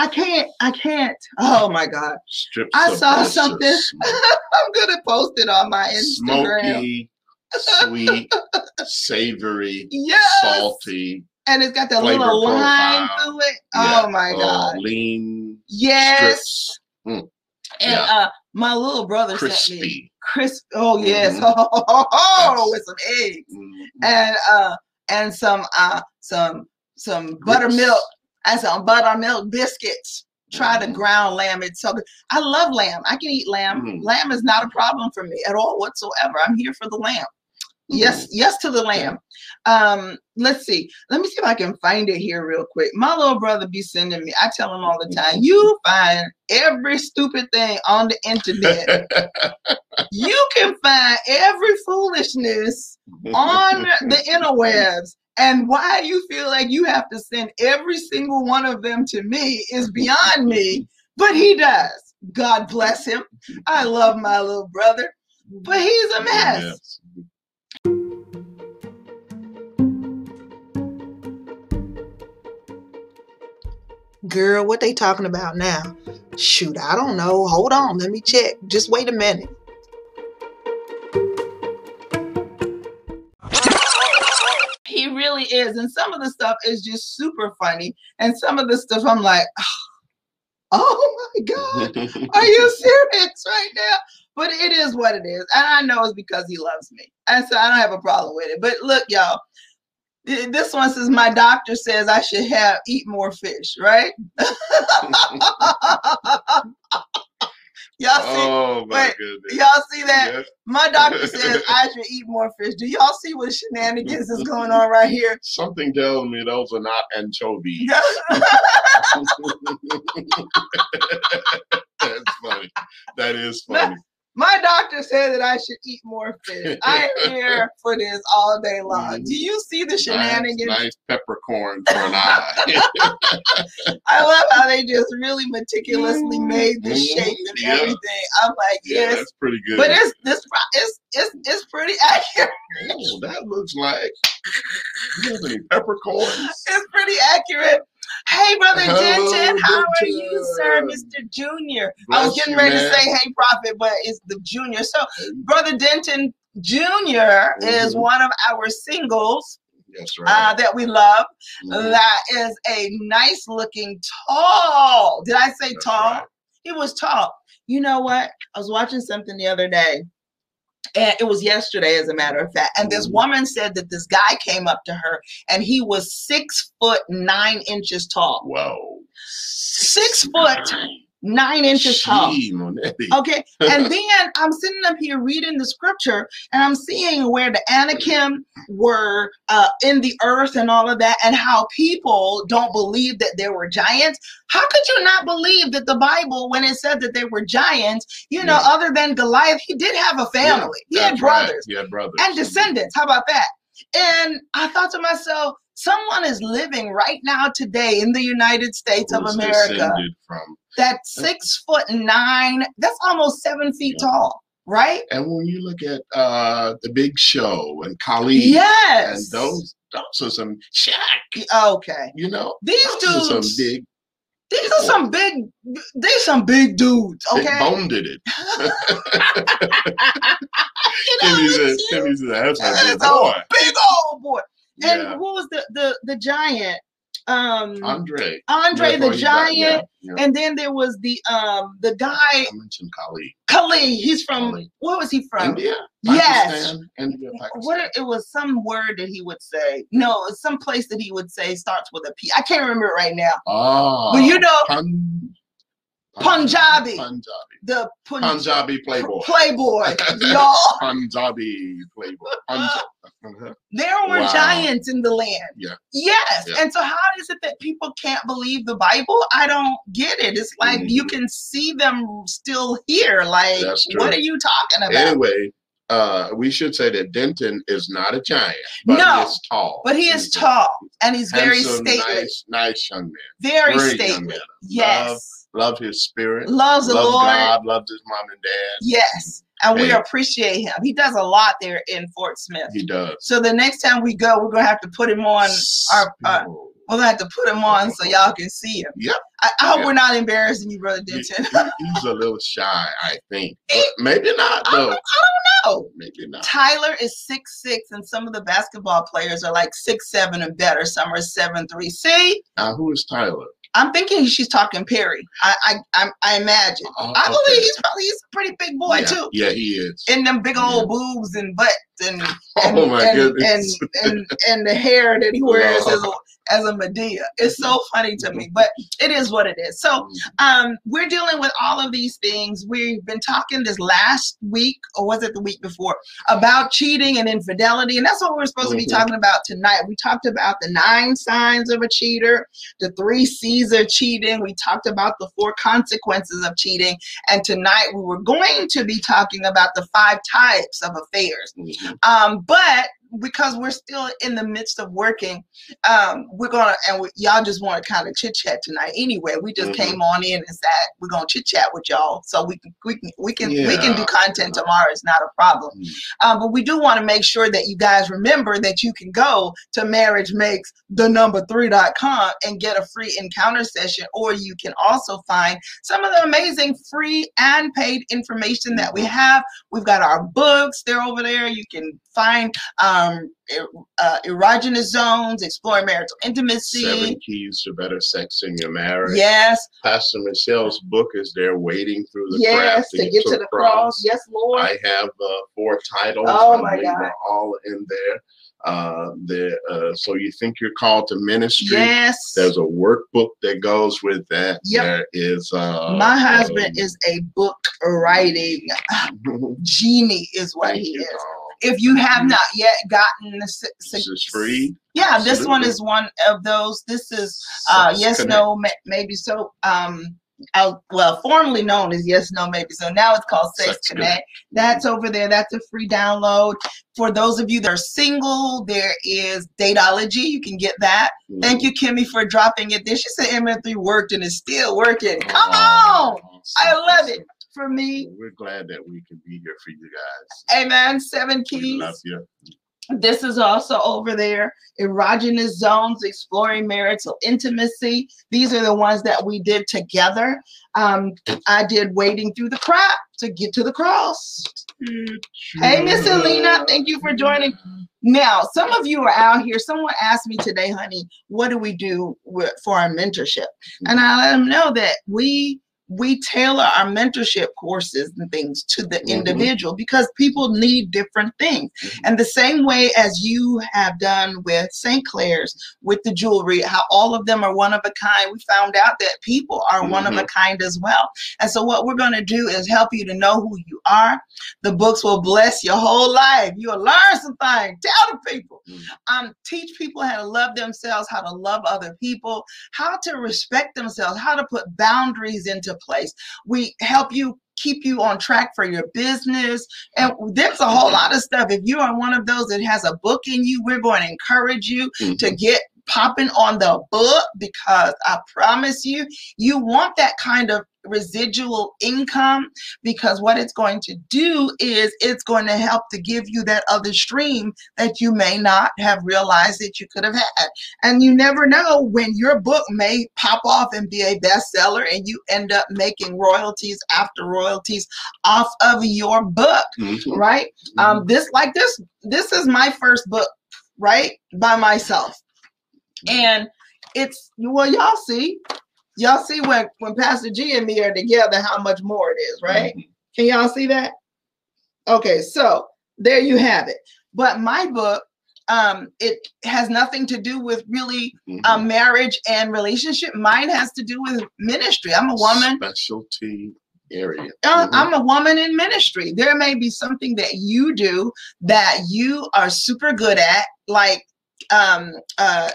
I can't. I can't. Oh my god! Strips I saw something. I'm gonna post it on my Instagram. smoky, sweet, savory, Yes. salty, And it's got that little line profile. through it. yeah, Oh my uh, god! lean Yes. strips, And Yeah. uh, my little brother sent me crispy. crisp. Oh yes, Mhm. oh, oh, oh, Yes. with some eggs Mhm. and uh and some uh some some buttermilk and some buttermilk biscuits. Try the Mhm. ground lamb. It's so good. I love lamb. I can eat lamb. Mhm. Lamb is not a problem for me at all whatsoever. I'm here for the lamb. Yes, yes to the lamb. Um, let's see. Let me see if I can find it here real quick. My little brother be sending me. I tell him all the time, you find every stupid thing on the internet. you can find every foolishness on the interwebs. And why you feel like you have to send every single one of them to me is beyond me. But he does. God bless him. I love my little brother, but he's a mess. Yes. Girl, what they talking about now? Shoot, I don't know. Hold on, let me check. Just wait a minute. Is, and some of the stuff is just super funny, and some of the stuff I'm like, oh my god, are you serious right now? But it is what it is, and I know it's because he loves me, and so I don't have a problem with it. But look, y'all, this one says my doctor says I should have eat more fish, right? y'all see, oh my wait, goodness. y'all see that? My doctor says I should eat more fish. Do y'all see what shenanigans is going on right here? Something tells me those are not anchovies. That's funny. That is funny. My doctor said that I should eat more fish. I am here for this all day long. Mhm. Do you see the shenanigans? nice peppercorn for an eye. I love how they just really meticulously Mhm. made the shape and Yeah. everything. I'm like, yeah, yes, that's pretty good. but it's this it's it's it's pretty accurate. Oh, that looks like. You have any peppercorns? It's pretty accurate. Hey, brother Hello, Denton, how are you, sir, Mr. Junior? I was getting ready man. to say, hey, prophet, but it's the junior. So, brother Denton Junior is Mhm. one of our singles That's uh, that we love. Mhm. That is a nice looking tall. Did I say That's tall? right. He was tall. You know what? I was watching something the other day, and it was yesterday, as a matter of fact. And this Mhm. woman said that this guy came up to her, and he was six foot nine inches tall. Whoa. Six foot nine inches tall. Okay, and then I'm sitting up here reading the scripture, and I'm seeing where the Anakim were uh, in the earth and all of that, and how people don't believe that there were giants. How could you not believe that the Bible, when it said that they were giants, you know, Yeah. other than Goliath, he did have a family, he had That's right. brothers He had brothers. and descendants. How about that? And I thought to myself, someone is living right now today in the United States of America descended From. That six foot nine, that's almost seven feet Yeah. tall, right? And when you look at uh, the Big Show and Khalid, Yes. and those, those are some Shaq. Okay. You know, These are some dudes, big, these are some big, these some big dudes, okay? boned it. You know, Timmy said, Timmy said, that's a big boy. big old boy. And Yeah. what was the the the giant? Um Andre. Andre the got- giant. yeah, yeah. And then there was the um the guy I mentioned Khalid. Khalid. He's from Khalid. where was he from? India? Yes. India, What it was some word that he would say. No, some place that he would say starts with a P. I can't remember it right now. Ah, But you know Pun- Punjabi. Punjabi. the Pun- Punjabi playboy. Playboy, y'all. Punjabi playboy. There were Wow. giants in the land. Yeah. Yes. Yeah. And so how is it that people can't believe the Bible? I don't get it. It's like you Mhm. can see them still here. Like, what are you talking about? Anyway, uh, we should say that Denton is not a giant, but No, he is tall. But he is He's tall and he's very handsome, stately. Nice, nice young man. Very Great stately. man. Yes. Love his spirit. Loves the loves Lord. God. Loves his mom and dad. Yes. And we appreciate him. He does a lot there in Fort Smith. He does. So the next time we go, we're gonna have to put him on our uh, we're gonna have to put him on so y'all can see him. Yep. I, I hope Yeah. we're not embarrassing you, brother Denton. he- he's a little shy, I think. But maybe not, I don't, though. I don't know. Maybe not. Tyler is six six, and some of the basketball players are like six seven and better. Some are seven three. See, Now, who is Tyler? I'm thinking she's talking Perry. I I I, I imagine. Oh, I okay. believe he's probably he's a pretty big boy yeah, too. Yeah, he is. And them big old boobs and butts and and, oh, my and, and, and and the hair that he wears as a as a Madea. It's so funny to me, but it is what it is. So Mm, um we're dealing with all of these things. We've been talking this last week, or was it the week before, about cheating and infidelity, and that's what we're supposed to be Mhm. talking about tonight. We talked about the nine signs of a cheater, the three C's of cheating. We talked about the four consequences of cheating, and tonight we were going to be talking about the five types of affairs. mhm. Um, but because we're still in the midst of working, um, we're gonna and we, y'all just want to kind of chit chat tonight. Anyway, we just Mhm. came on in and said we're gonna chit chat with y'all, so we can we can we can we can do content tomorrow. It's not a problem. Mhm. Um, but we do want to make sure that you guys remember that you can go to marriage makes the number three.com and get a free encounter session, or you can also find some of the amazing free and paid information that we have. We've got our books, they're over there. You can find um, er- uh, erogenous zones, exploring marital intimacy. Seven keys to better sex in your marriage. Yes, Pastor Michelle's book is there waiting through the yes, craft to get to the cross. Yes, Lord. I have uh, four titles. Oh, my God. they're all in there. Uh, the uh, so you think you're called to ministry? yes. There's a workbook that goes with that. Yep. There is. Uh, My husband um, is a book writing genie, is what thank he is. If you have not yet gotten the, si- This is free. yeah, this one is one of those. This is uh, yes, Connect. no, ma- maybe so. Um, uh, well, formerly known as Yes, No, Maybe. So now it's called Sex, Sex Connect. Connect. That's over there. That's a free download. For those of you that are single, there is Dateology. You can get that. Thank you, Kimmy, for dropping it there. She said MN3 worked and is still working. Come on. I love it. For me, We're glad that we can be here for you guys. amen. Seven keys. We love you. This is also over there. Erogenous zones, exploring marital intimacy. These are the ones that we did together. Um, I did wading through the crap to get to the cross. Hey, Miss Alina, thank you for joining. Now, some of you are out here. Someone asked me today, honey, what do we do with, for our mentorship? And I let them know that we we tailor our mentorship courses and things to the Mhm. individual because people need different things. Mhm. And the same way as you have done with St. Clair's, with the jewelry, how all of them are one of a kind. We found out that people are one of a kind as well. And so, what we're going to do is help you to know who you are. The books will bless your whole life. You'll learn some things. Tell the people. Mhm. Um, teach people how to love themselves, how to love other people, how to respect themselves, how to put boundaries into place. We help you keep you on track for your business. And there's a whole lot of stuff. If you are one of those that has a book in you, we're going to encourage you Mhm. to get popping on the book because I promise you, you want that kind of residual income because what it's going to do is it's going to help to give you that other stream that you may not have realized that you could have had. And you never know when your book may pop off and be a bestseller and you end up making royalties after royalties off of your book, Mhm. right? Um, this like this, this is my first book, right? By myself. And it's well, y'all see, y'all see when when Pastor G and me are together, how much more it is, right? Can y'all see that? Okay, so there you have it. But my book, um, it has nothing to do with really Mhm. um, marriage and relationship. Mine has to do with ministry. I'm a woman. Specialty area. Uh, Mhm. I'm a woman in ministry. There may be something that you do that you are super good at, like um, uh,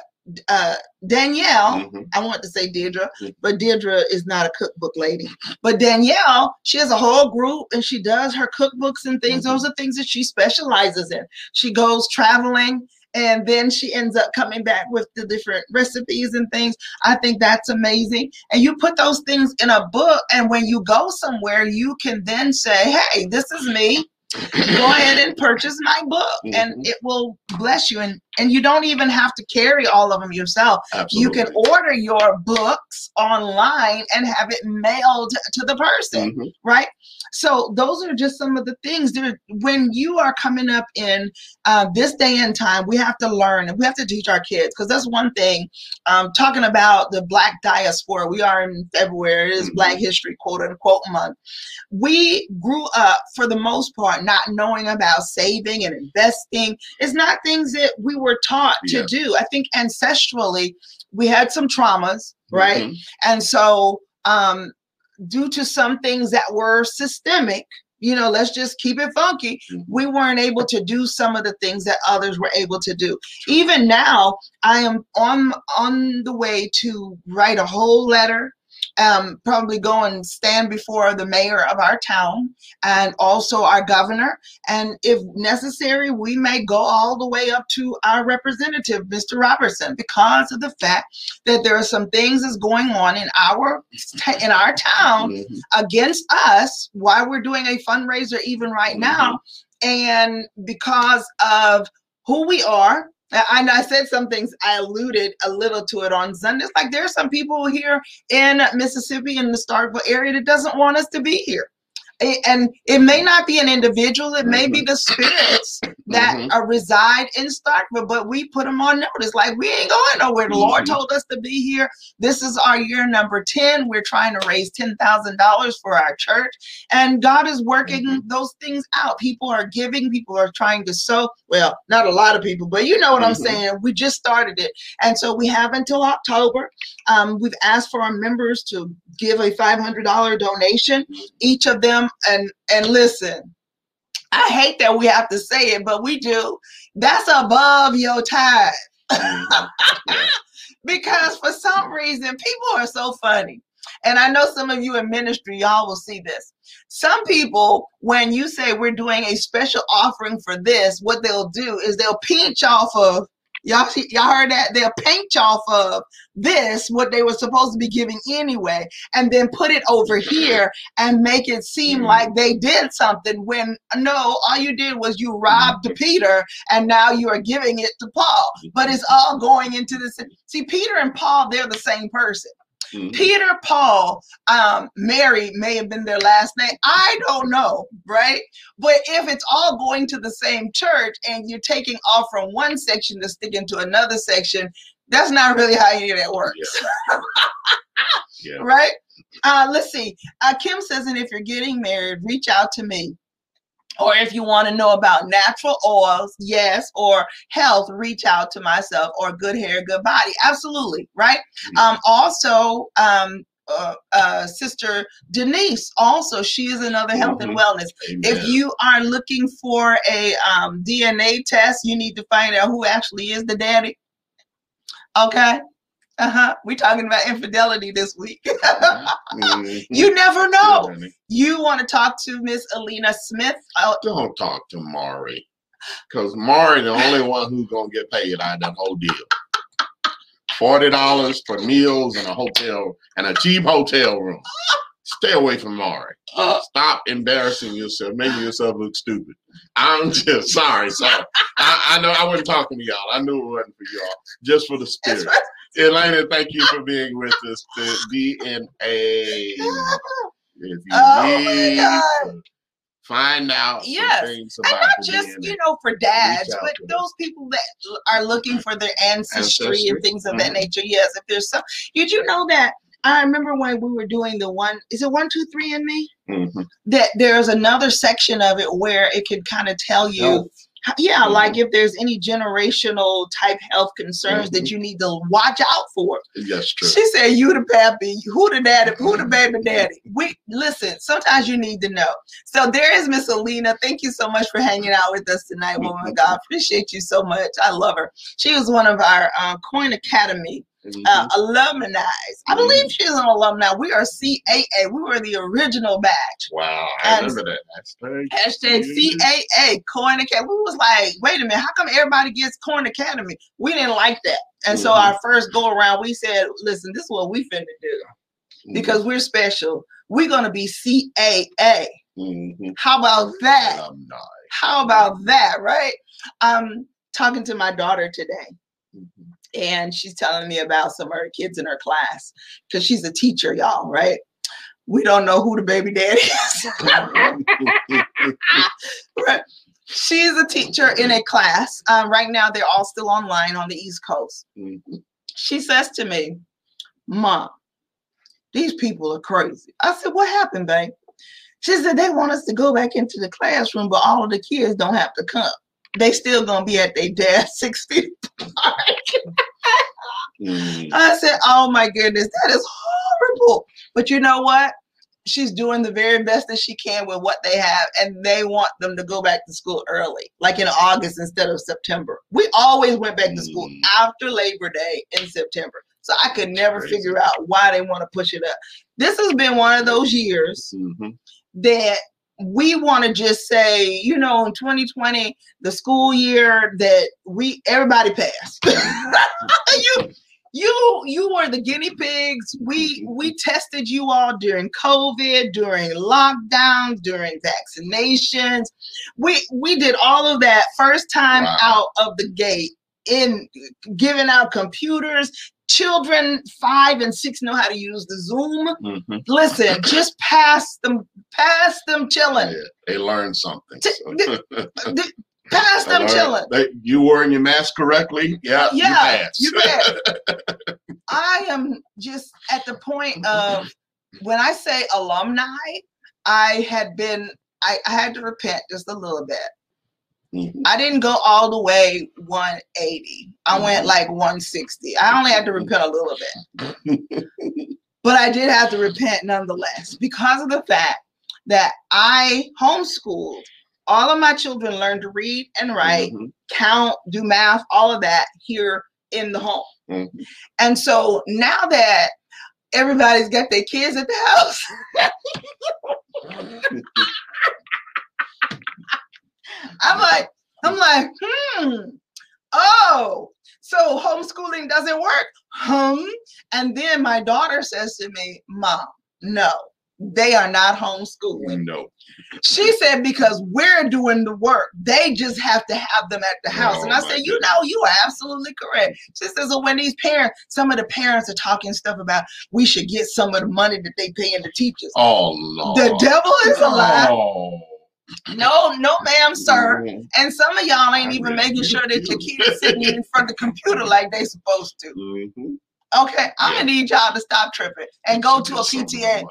uh, Danielle. Mhm. I want to say Deirdre, Mhm. but Deirdre is not a cookbook lady. But Danielle, she has a whole group and she does her cookbooks and things. Mhm. Those are things that she specializes in. She goes traveling and then she ends up coming back with the different recipes and things. I think that's amazing. And you put those things in a book, and when you go somewhere, you can then say, Hey, this is me. Go ahead and purchase my book, and Mhm. it will bless you. And and you don't even have to carry all of them yourself. Absolutely. You can order your books online and have it mailed to the person, Mhm. right? So those are just some of the things. There, when you are coming up in uh, this day and time, we have to learn and we have to teach our kids because that's one thing. Um, talking about the Black diaspora, we are in February. It is. Black History quote unquote month. We grew up for the most part not knowing about saving and investing. It's not things that we were taught to Yeah. do. I think ancestrally we had some traumas, right? Mhm. And so, um, due to some things that were systemic, you know, let's just keep it funky. Mhm. We weren't able to do some of the things that others were able to do. Even now, I am on on the way to write a whole letter. Um, probably go and stand before the mayor of our town and also our governor. And if necessary, we may go all the way up to our representative, Mr. Robertson, because of the fact that there are some things that's going on in our in our town Mhm. against us Why we're doing a fundraiser even right now and because of who we are and I said some things, I alluded a little to it on Sunday. It's like there are some people here in Mississippi in the Starkville area that doesn't want us to be here. And it may not be an individual, it may be the spirits that Mhm. uh, reside in Starkville, but we put them on notice. Like, we ain't going nowhere. The Lord Mhm. told us to be here. This is our year number 10. We're trying to raise $10,000 for our church. And God is working Mhm. those things out. People are giving, people are trying to sow. Well, not a lot of people, but you know what I'm Mhm. saying. We just started it. And so we have until October. Um, we've asked for our members to give a $500 donation, each of them. And, and listen, I hate that we have to say it, but we do. That's above your tithe Mhm. Because for some reason people are so funny. And I know some of you in ministry, y'all will see this. Some people, when you say we're doing a special offering for this, what they'll do is they'll pinch off of Y'all, y'all heard that? They'll pinch off of this, what they were supposed to be giving anyway, and then put it over here and make it seem mm-hmm. like they did something when no, all you did was you robbed mm-hmm. Peter and now you are giving it to Paul. But it's all going into this. See, Peter and Paul, they're the same person. Mm-hmm. Peter, Paul, um, Mary may have been their last name. I don't know, right? But if it's all going to the same church and you're taking off from one section to stick into another section, that's not really how any of that works. Yeah. yeah. Right? Uh, let's see. Uh, Kim says, and if you're getting married, reach out to me. Or if you want to know about natural oils, yes, or health, reach out to myself or good hair, good body. Absolutely, right? Mm-hmm. Um, also, um, uh, uh, sister Denise, also, she is another health mm-hmm. and wellness. Amen. If you are looking for a um, DNA test, you need to find out who actually is the daddy. Okay. Uh-huh. We're talking about infidelity this week. mm-hmm. You never know. You want to talk to Miss Alina Smith? I'll- Don't talk to Mari. Because Mari the only one who's gonna get paid out of that whole deal. Forty dollars for meals and a hotel and a cheap hotel room. Stay away from Mari. Uh, Stop embarrassing yourself, making yourself look stupid. I'm just sorry, sorry. I, I know I wasn't talking to y'all. I knew it wasn't for y'all. Just for the spirit. Elena, thank you for being with us. The DNA. If you oh need find out yes. and not just DNA, you know for dads, but those people that are looking for their ancestry, ancestry. and things of mm-hmm. that nature. Yes, if there's some, did you know that? I remember when we were doing the one. Is it one, two, three, in me? Mm-hmm. That there's another section of it where it could kind of tell you yeah mm-hmm. like if there's any generational type health concerns mm-hmm. that you need to watch out for. Yes true. She said you the pappy who the daddy? Who the baby daddy? We listen sometimes you need to know. So there is miss alina. Thank you so much for hanging out with us tonight woman god. Appreciate you so much. I love her. She was one of our uh, coin academy. Uh, alumni. I mm-hmm. believe she's an alumni. We are CAA. We were the original batch. Wow, I and remember that hashtag. Hashtag CAA Coin Academy. We was like, wait a minute, how come everybody gets Coin Academy? We didn't like that, and mm-hmm. so our first go around, we said, listen, this is what we finna do mm-hmm. because we're special. We're gonna be CAA. Mm-hmm. How about that? Alumni. How about that, right? Um, talking to my daughter today and she's telling me about some of her kids in her class because she's a teacher, y'all, right? We don't know who the baby daddy is. right. She's a teacher in a class. Um, right now, they're all still online on the East Coast. Mm-hmm. She says to me, Mom, these people are crazy. I said, What happened, babe? She said, They want us to go back into the classroom, but all of the kids don't have to come they still gonna be at their desk six feet apart. mm. I said, "Oh my goodness, that is horrible." But you know what? She's doing the very best that she can with what they have, and they want them to go back to school early, like in August instead of September. We always went back to school mm. after Labor Day in September. So I could never Crazy. figure out why they want to push it up. This has been one of those years mm-hmm. that we want to just say, you know, in 2020, the school year that we everybody passed. you you you were the guinea pigs. We we tested you all during COVID, during lockdowns, during vaccinations. We we did all of that first time wow. out of the gate in giving out computers, children five and six know how to use the Zoom. Mm-hmm. Listen, just pass them, pass them chilling. Yeah, they learn something. So. pass them chilling. They, you wearing your mask correctly? Yeah, yeah, you pass. You I am just at the point of when I say alumni, I had been, I, I had to repent just a little bit. Mm-hmm. I didn't go all the way 180. I went mm-hmm. like 160. I only had to repent a little bit. but I did have to repent nonetheless because of the fact that I homeschooled. All of my children learned to read and write, mm-hmm. count, do math, all of that here in the home. Mm-hmm. And so now that everybody's got their kids at the house. I'm like, I'm like, hmm. Oh, so homeschooling doesn't work? Hmm. And then my daughter says to me, Mom, no, they are not homeschooling. No. She said, because we're doing the work. They just have to have them at the house. Oh, and I my said, you know, you are absolutely correct. She says, so when these parents, some of the parents are talking stuff about we should get some of the money that they paying the teachers. Oh Lord. The devil is. Oh. No, no, ma'am, sir. And some of y'all ain't even making sure that your too. kids sitting in front of the computer like they supposed to. Mhm. Okay, I'm Yeah. gonna need y'all to stop tripping and go to a Should get some PTA.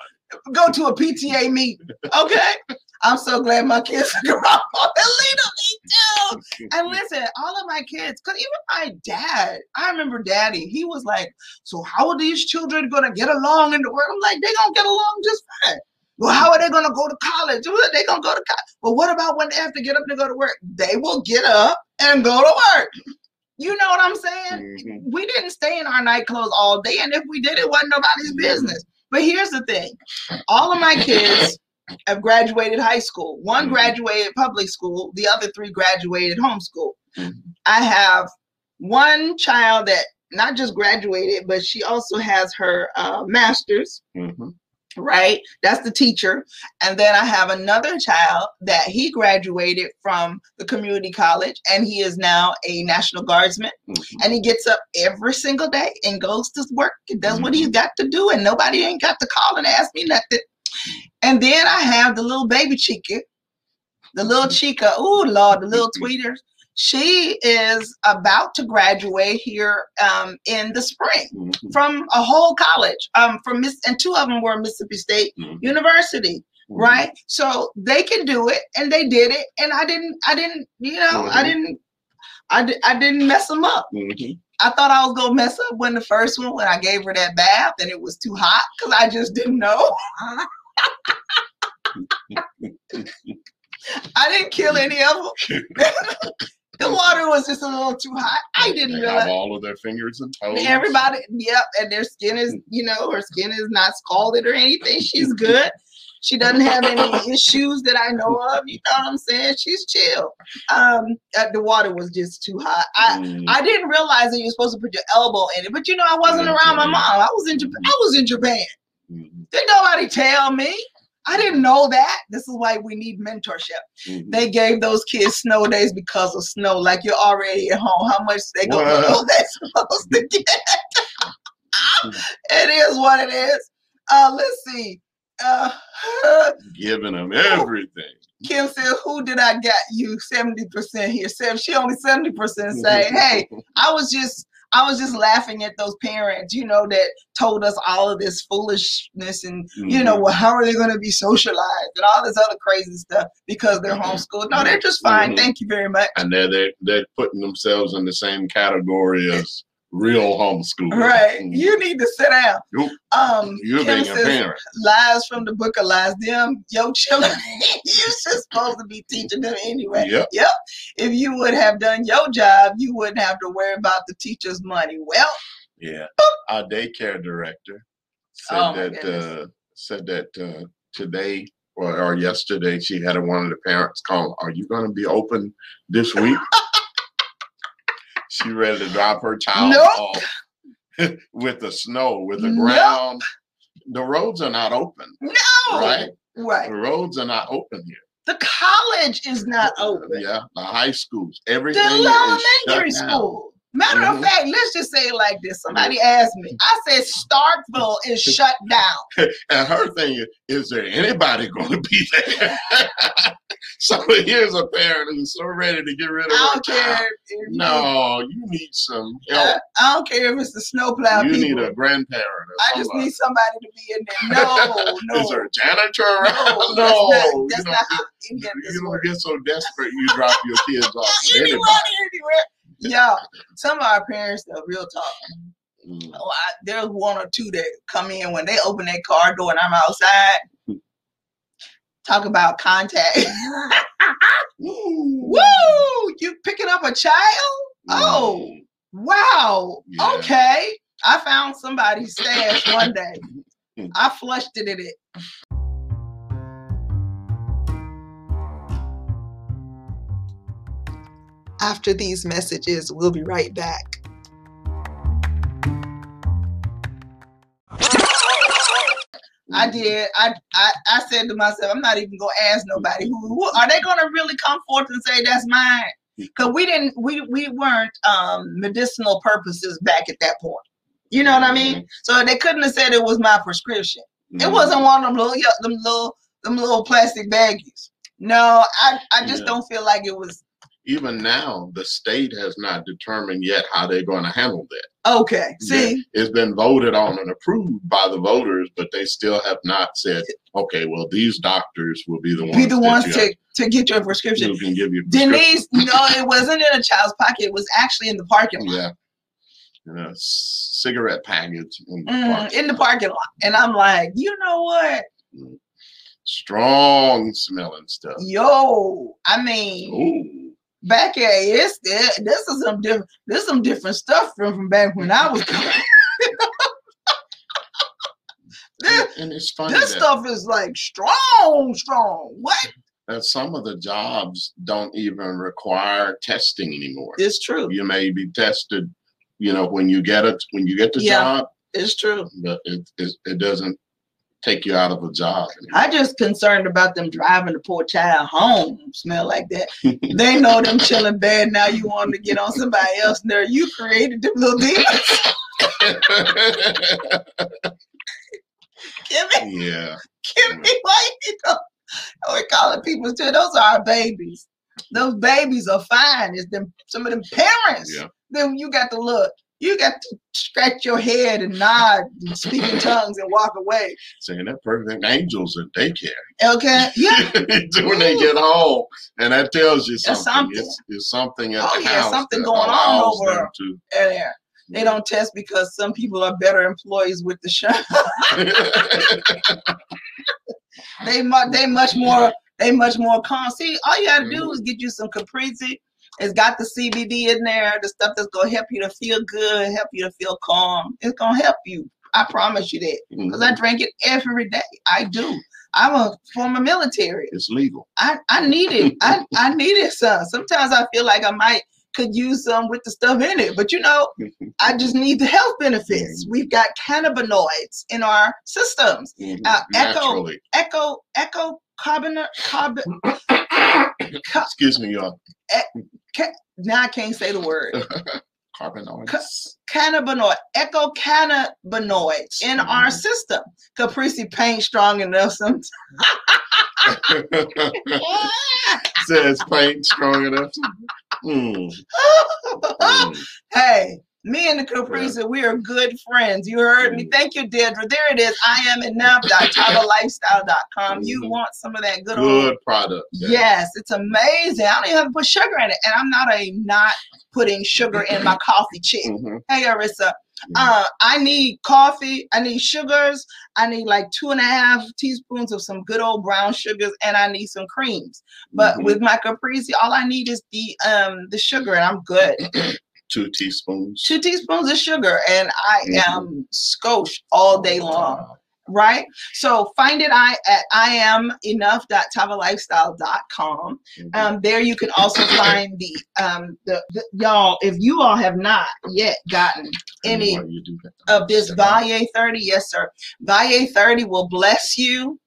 Go to a PTA meeting. Okay. I'm so glad my kids are grown. Alina, me too. And listen, all of my kids, because even my dad, I remember daddy, he was like, So how are these children gonna get along in the world? I'm like, they gonna get along just fine. Well, how are they gonna go to college? Well, They gonna go to college. Well, what about when they have to get up to go to work? They will get up and go to work. You know what I'm saying? Mhm. we didn't stay in our night clothes all day, and if we did, it wasn't nobody's business. But here's the thing: all of my kids have graduated high school. One Mhm. graduated public school. The other three graduated homeschool. I have one child that not just graduated, but she also has her uh, master's Mhm. Right? That's the teacher. And then I have another child that he graduated from the community college and he is now a National Guardsman. Mhm. And he gets up every single day and goes to work and does what he's got to do. And nobody ain't got to call and ask me nothing. And then I have the little baby Chica, the little Chica. Oh, Lord, the little tweeters. She is about to graduate here um, in the spring Mhm. from a whole college um from miss and two of them were mississippi state Mhm. university right so they can do it and they did it and i didn't i didn't you know i Mhm. didn't I, di- I didn't mess them up Mhm. i thought i was gonna mess up when the first one when i gave her that bath and it was too hot because i just didn't know i didn't kill any of them the water was just a little too hot i didn't They realize have all of their fingers and toes. Everybody, yep, and their skin is, you know, her skin is not scalded or anything. She's good. She doesn't have any issues that I know of. You know what I'm saying? She's chill. Um, uh, the water was just too hot. I Mhm. I didn't realize that you're supposed to put your elbow in it, but you know, I wasn't around my mom. I was in Japan. I was in Japan. Mhm. Didn't nobody tell me. I didn't know that. This is why we need mentorship. Mhm. They gave those kids snow days because of snow. Like you're already at home. How much they go What? they supposed to get? it is what it is. Uh, let's see. Uh, Giving them everything. Kim said, "Who did I get you? Seventy percent here. Seven. She only seventy percent say, hey, I was just." I was just laughing at those parents, you know, that told us all of this foolishness and, you know, Mhm. well, how are they going to be socialized and all this other crazy stuff because they're Mhm. homeschooled? No, they're just fine. Mhm. Thank you very much. and they're, they're they're putting themselves in the same category as real homeschool. Right. You need to sit down. Nope. Um, You're Kim being a parent. lies from the book of lies. Them, your children, you're just supposed to be teaching them anyway. Yep. yep. If you would have done your job, you wouldn't have to worry about the teacher's money. Well, Yeah. Our daycare director said Oh, that uh, said that uh, today or, or yesterday she had one of the parents call. Are you going to be open this week? she ready to drop her child Nope. off with the snow, with the Nope. ground. The roads are not open, no. right? Right. The roads are not open here. The college is not open. Yeah, the high schools, The everything is elementary shut down. Matter of Mhm. fact, let's just say it like this. Somebody asked me. I said Starkville is shut down. And her thing is, is there anybody going to be there? so here's a parent who's so ready to get rid of I don't care. No, you need some help. I don't care if it's the snowplow you people. need a grandparent. Or I just need somebody to be in there. No, no. Is there a janitor around? No, No, that's not, you that's don't not get- how any of this you don't get so desperate you drop your kids off Anywhere, anywhere. Yeah, some of our parents, though, real talk. Mm. Oh, I, there's one or two that come in when they open their car door and I'm outside. Talk about contact. Woo! You picking up a child? Oh, Mm. wow. Yeah. Okay. I found somebody's stash one day. I flushed it in it. After these messages, we'll be right back. I did. I, I I said to myself, I'm not even gonna ask nobody who, who are they gonna really come forth and say that's mine? Because we didn't we we weren't um medicinal purposes back at that point. You know what I mean? So they couldn't have said it was my prescription. It wasn't one of them little them little them little plastic baggies. No, I, I just Yeah. don't feel like it was Even now, the state has not determined yet how they're going to handle that. okay. See, It's been voted on and approved by the voters, but they still have not said, okay, well, these doctors will be the ones, be the ones to, to get your prescription. who can give you. Denise, no, it wasn't in a child's pocket. It was actually in the parking lot. Yeah. And a cigarette package in the Mm, in the parking lot. And I'm like, you know what? Strong smelling stuff. Yo, I mean, Ooh. Back at it's this is some different this is some different stuff from, from back when I was coming. this And it's funny this stuff is like strong, strong. What? that some of the jobs don't even require testing anymore. It's true. You may be tested, you know, when you get it, when you get the Yeah. job, It's true. but it, it, it doesn't take you out of a job. I just concerned about them driving the poor child home. Smell like that. they know them chilling bad. Now you want to get on somebody else there. You created them little demons. Give me, yeah. give me why you know. We're calling people too. Those are our babies. Those babies are fine. It's them some of them parents. Yeah. Then you got to look. You got to scratch your head and nod and speak in tongues and walk away. Saying that perfect angels in daycare. Okay. Yeah. when they get home, and that tells you something. something. It's, it's something at Oh, the yeah, house something going on over there. They don't test because some people are better employees with the show. they much they much more they much more calm. See, all you gotta do mm-hmm. is get you some caprese. It's got the CBD in there, the stuff that's gonna help you to feel good, help you to feel calm. It's gonna help you. I promise you that. Mm-hmm. Because I drink it every day. I do. I'm a former military. it's legal. I, I need it. I, I need it some. Sometimes I feel like I might could use some with the stuff in it. But you know, I just need the health benefits. Mm-hmm. We've got cannabinoids in our systems. Mm-hmm. Uh, Echo-. Echo, echo carbon, carbon. Excuse me, y'all. Now I can't say the word. Carbinoids. Cannabinoid, echo cannabinoids in our system. Caprese paint strong enough sometimes. Says paint strong enough. Mm, mm. hey, me and the Caprese, we are good friends. You heard me. Thank you, Deirdre. There it is. I am enough.tavalifestyle.com. You Mhm. want some of that good old product. yeah. Yes, it's amazing. I don't even have to put sugar in it. And I'm not a not putting sugar in my coffee chick. Mhm. Hey Arissa, uh, I need coffee, I need sugars, I need like two and a half teaspoons of some good old brown sugars, and I need some creams. But Mhm. with my caprese, all I need is the um the sugar and I'm good. two teaspoons. Two teaspoons of sugar and I Mhm. am scotch all day long right? So find it I at I am enough.tavalifestyle.com. Mhm. Um, there you can also find the um the, the y'all if you all have not yet gotten any Why you do that? of this Valle 30, yes, sir. Valle 30 will bless you.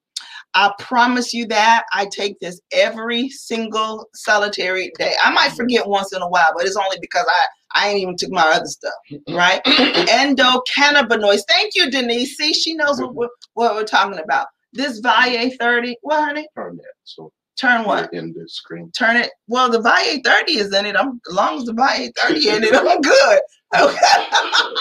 I promise you that. I take this every single solitary day. I might forget once in a while, but it's only because I I ain't even took my other stuff, right? Endocannabinoids. Thank you, Denise. See, she knows what we're, what we're talking about. This Valle 30. What, honey? Turn that. So Turn what? in the screen. turn it. Well, the Valle 30 is in it. I'm as long as the Valle 30 in it, I'm good. Okay.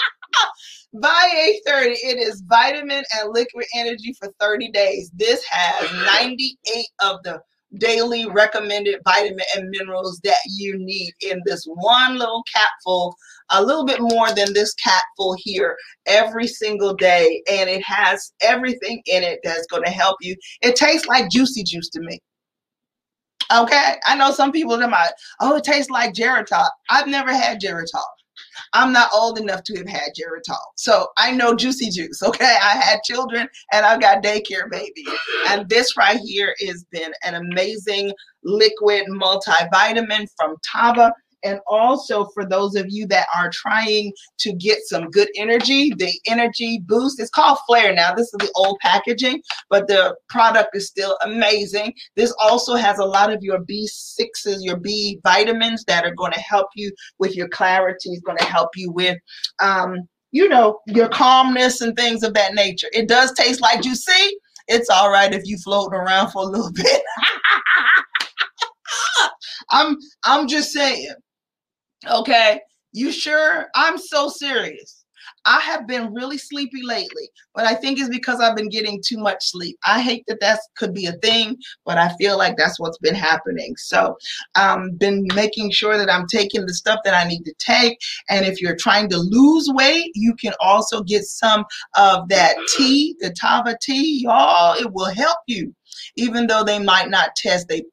Valle 30, it is vitamin and liquid energy for 30 days. This has 98 of the daily recommended vitamin and minerals that you need in this one little capful, a little bit more than this capful here every single day. And it has everything in it that's going to help you. It tastes like juicy juice to me. Okay, I know some people that might, oh, it tastes like Geritol. I've never had Geritol. I'm not old enough to have had Geritol. So I know juicy juice. Okay. I had children and I've got daycare baby. And this right here has been an amazing liquid multivitamin from Tava. And also for those of you that are trying to get some good energy, the energy boost, it's called Flare now. This is the old packaging, but the product is still amazing. This also has a lot of your B6s, your B vitamins that are going to help you with your clarity, it's going to help you with um, you know, your calmness and things of that nature. It does taste like you see. It's all right if you float around for a little bit. I'm I'm just saying. Okay. You sure? I'm so serious. I have been really sleepy lately, but I think it's because I've been getting too much sleep. I hate that that could be a thing, but I feel like that's what's been happening. So, um, been making sure that I'm taking the stuff that I need to take. And if you're trying to lose weight, you can also get some of that tea, the Tava tea, y'all. It will help you, even though they might not test. They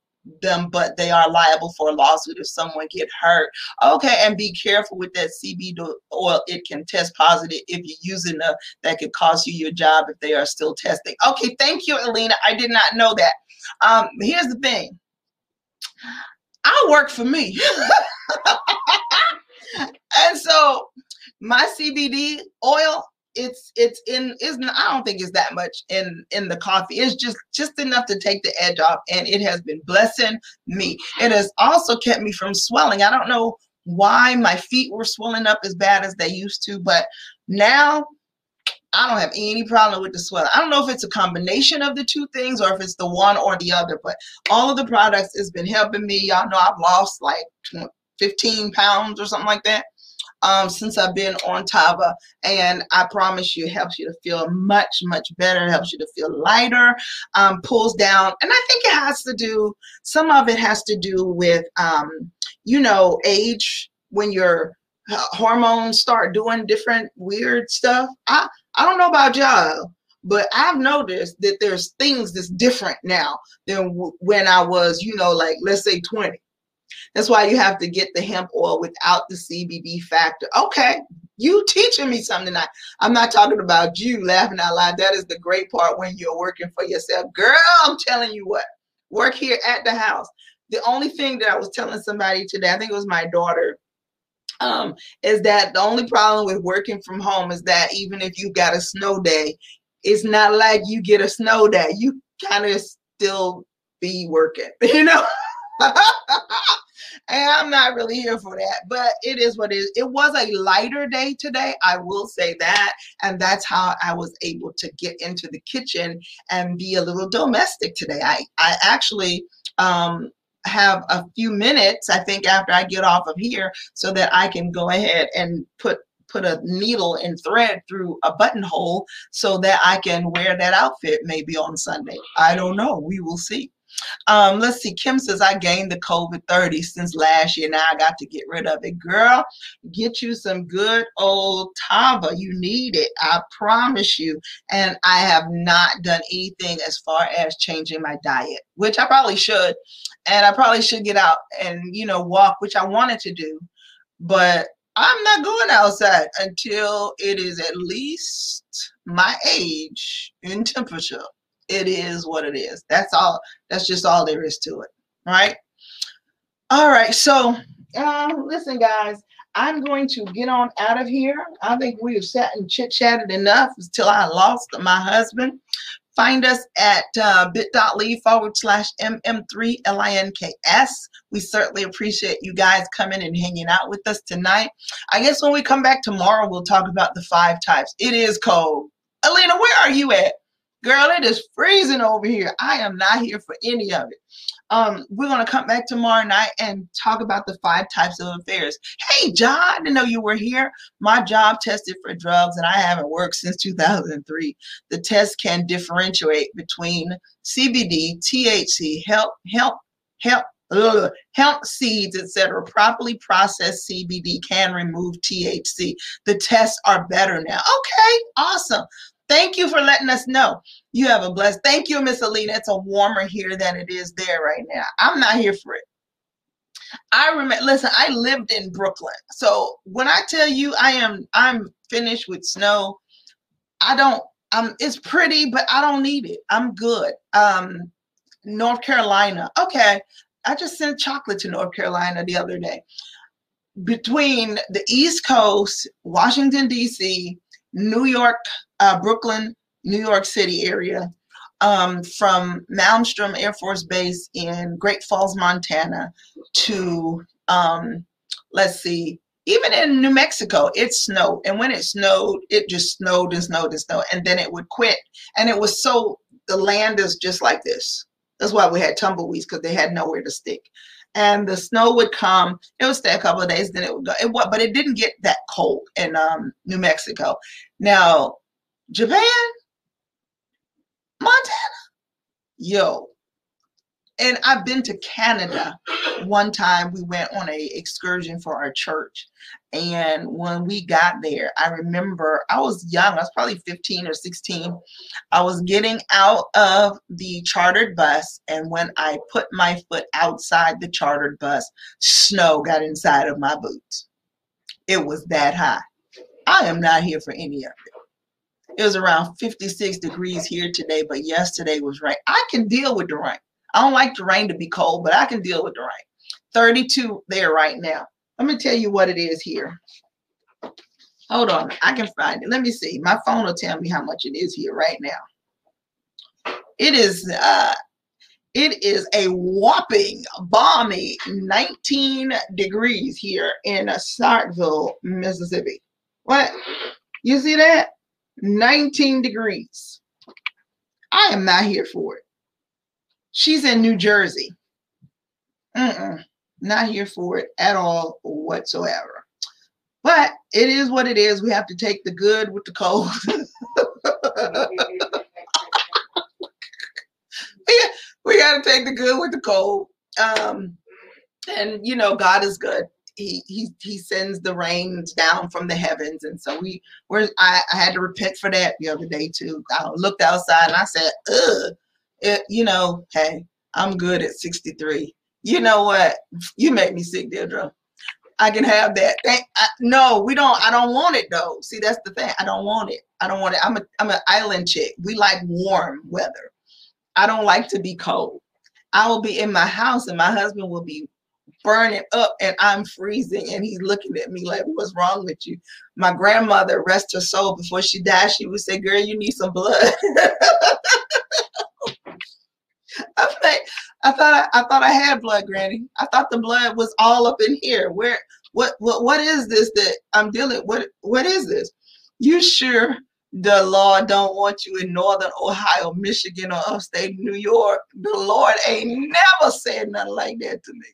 them, but they are liable for a lawsuit if someone get hurt. Okay, and be careful with that CBD oil. It can test positive if you're using a that could cost you your job if they are still testing. Okay, thank you, Alina. I did not know that. Um, here's the thing. I work for me. and so my CBD oil it's it's in isn't I don't think it's that much in in the coffee. It's just just enough to take the edge off, and it has been blessing me. It has also kept me from swelling. I don't know why my feet were swelling up as bad as they used to, but now I don't have any problem with the swelling. I don't know if it's a combination of the two things or if it's the one or the other, but all of the products has been helping me. Y'all know I've lost like 15 pounds or something like that um, since I've been on Tava. And I promise you, it helps you to feel much, much better. It helps you to feel lighter, um, pulls down. And I think it has to do, some of it has to do with, um, you know, age when your uh, hormones start doing different weird stuff. I, I don't know about y'all, but I've noticed that there's things that's different now than w- when I was, you know, like let's say 20. That's why you have to get the hemp oil without the CBD factor. Okay, you teaching me something tonight. I'm not talking about you laughing out loud. That is the great part when you're working for yourself. Girl, I'm telling you what, work here at the house. The only thing that I was telling somebody today, I think it was my daughter, um, is that the only problem with working from home is that even if you got a snow day, it's not like you get a snow day. You kind of still be working, you know? and I'm not really here for that, but it is what it is. It was a lighter day today, I will say that. And that's how I was able to get into the kitchen and be a little domestic today. I, I actually um, have a few minutes, I think, after I get off of here so that I can go ahead and put put a needle and thread through a buttonhole so that I can wear that outfit maybe on Sunday. I don't know. We will see. Um, let's see. Kim says, I gained the COVID 30 since last year. Now I got to get rid of it. Girl, get you some good old Tava. You need it. I promise you. And I have not done anything as far as changing my diet, which I probably should. And I probably should get out and, you know, walk, which I wanted to do. But I'm not going outside until it is at least my age in temperature it is what it is. That's all. That's just all there is to it. Right. All right. So, uh, listen, guys. I'm going to get on out of here. I think we have sat and chit chatted enough until I lost my husband. Find us at uh, bit.ly forward slash mm3links. We certainly appreciate you guys coming and hanging out with us tonight. I guess when we come back tomorrow, we'll talk about the five types. It is cold. Alina, where are you at? Girl, it is freezing over here. I am not here for any of it. Um, we're gonna come back tomorrow night and talk about the five types of affairs. Hey, John, I didn't know you were here. My job tested for drugs, and I haven't worked since 2003. The test can differentiate between CBD, THC, hemp, hemp, hemp, Ugh, hemp seeds, etc. Properly processed CBD can remove THC. The tests are better now. Okay, awesome. Thank you for letting us know. You have a blessed. Thank you, Miss Alina. It's a warmer here than it is there right now. I'm not here for it. I remember. Listen, I lived in Brooklyn, so when I tell you I am, I'm finished with snow. I don't. Um, it's pretty, but I don't need it. I'm good. Um, North Carolina. Okay, I just sent chocolate to North Carolina the other day. Between the East Coast, Washington D.C., New York, uh, Brooklyn, New York City area, um, from Malmstrom Air Force Base in Great Falls, Montana, to um, let's see, even in New Mexico, it snowed. And when it snowed, it just snowed and snowed and snowed. And then it would quit. And it was so, the land is just like this. That's why we had tumbleweeds because they had nowhere to stick. And the snow would come. It would stay a couple of days, then it would go. It but it didn't get that cold in um, New Mexico. Now, Japan, Montana, yo, and I've been to Canada. One time we went on a excursion for our church. And when we got there, I remember I was young, I was probably 15 or 16. I was getting out of the chartered bus, and when I put my foot outside the chartered bus, snow got inside of my boots. It was that high. I am not here for any of it. It was around 56 degrees here today, but yesterday was rain. I can deal with the rain. I don't like the rain to be cold, but I can deal with the rain. 32 there right now. Let me tell you what it is here. Hold on, I can find it. Let me see. My phone will tell me how much it is here right now. It is uh it is a whopping balmy 19 degrees here in Starkville, Mississippi. What? You see that? 19 degrees. I am not here for it. She's in New Jersey. Mm-mm, not here for it at all whatsoever. But it is what it is. We have to take the good with the cold. we got to take the good with the cold. Um, and you know, God is good. He he he sends the rains down from the heavens, and so we were. I, I had to repent for that the other day too. I looked outside and I said, "Ugh." it, you know, hey, I'm good at 63. You know what? You make me sick, Deirdre. I can have that. Thank, I, no, we don't. I don't want it though. See, that's the thing. I don't want it. I don't want it. I'm a I'm an island chick. We like warm weather. I don't like to be cold. I will be in my house and my husband will be burning up and I'm freezing and he's looking at me like, what's wrong with you? My grandmother, rest her soul, before she died, she would say, girl, you need some blood. I'm like, I thought I, I thought I had blood, Granny. I thought the blood was all up in here. Where what what what is this that I'm dealing? What what is this? You sure the Lord don't want you in northern Ohio, Michigan, or upstate New York? The Lord ain't never said nothing like that to me.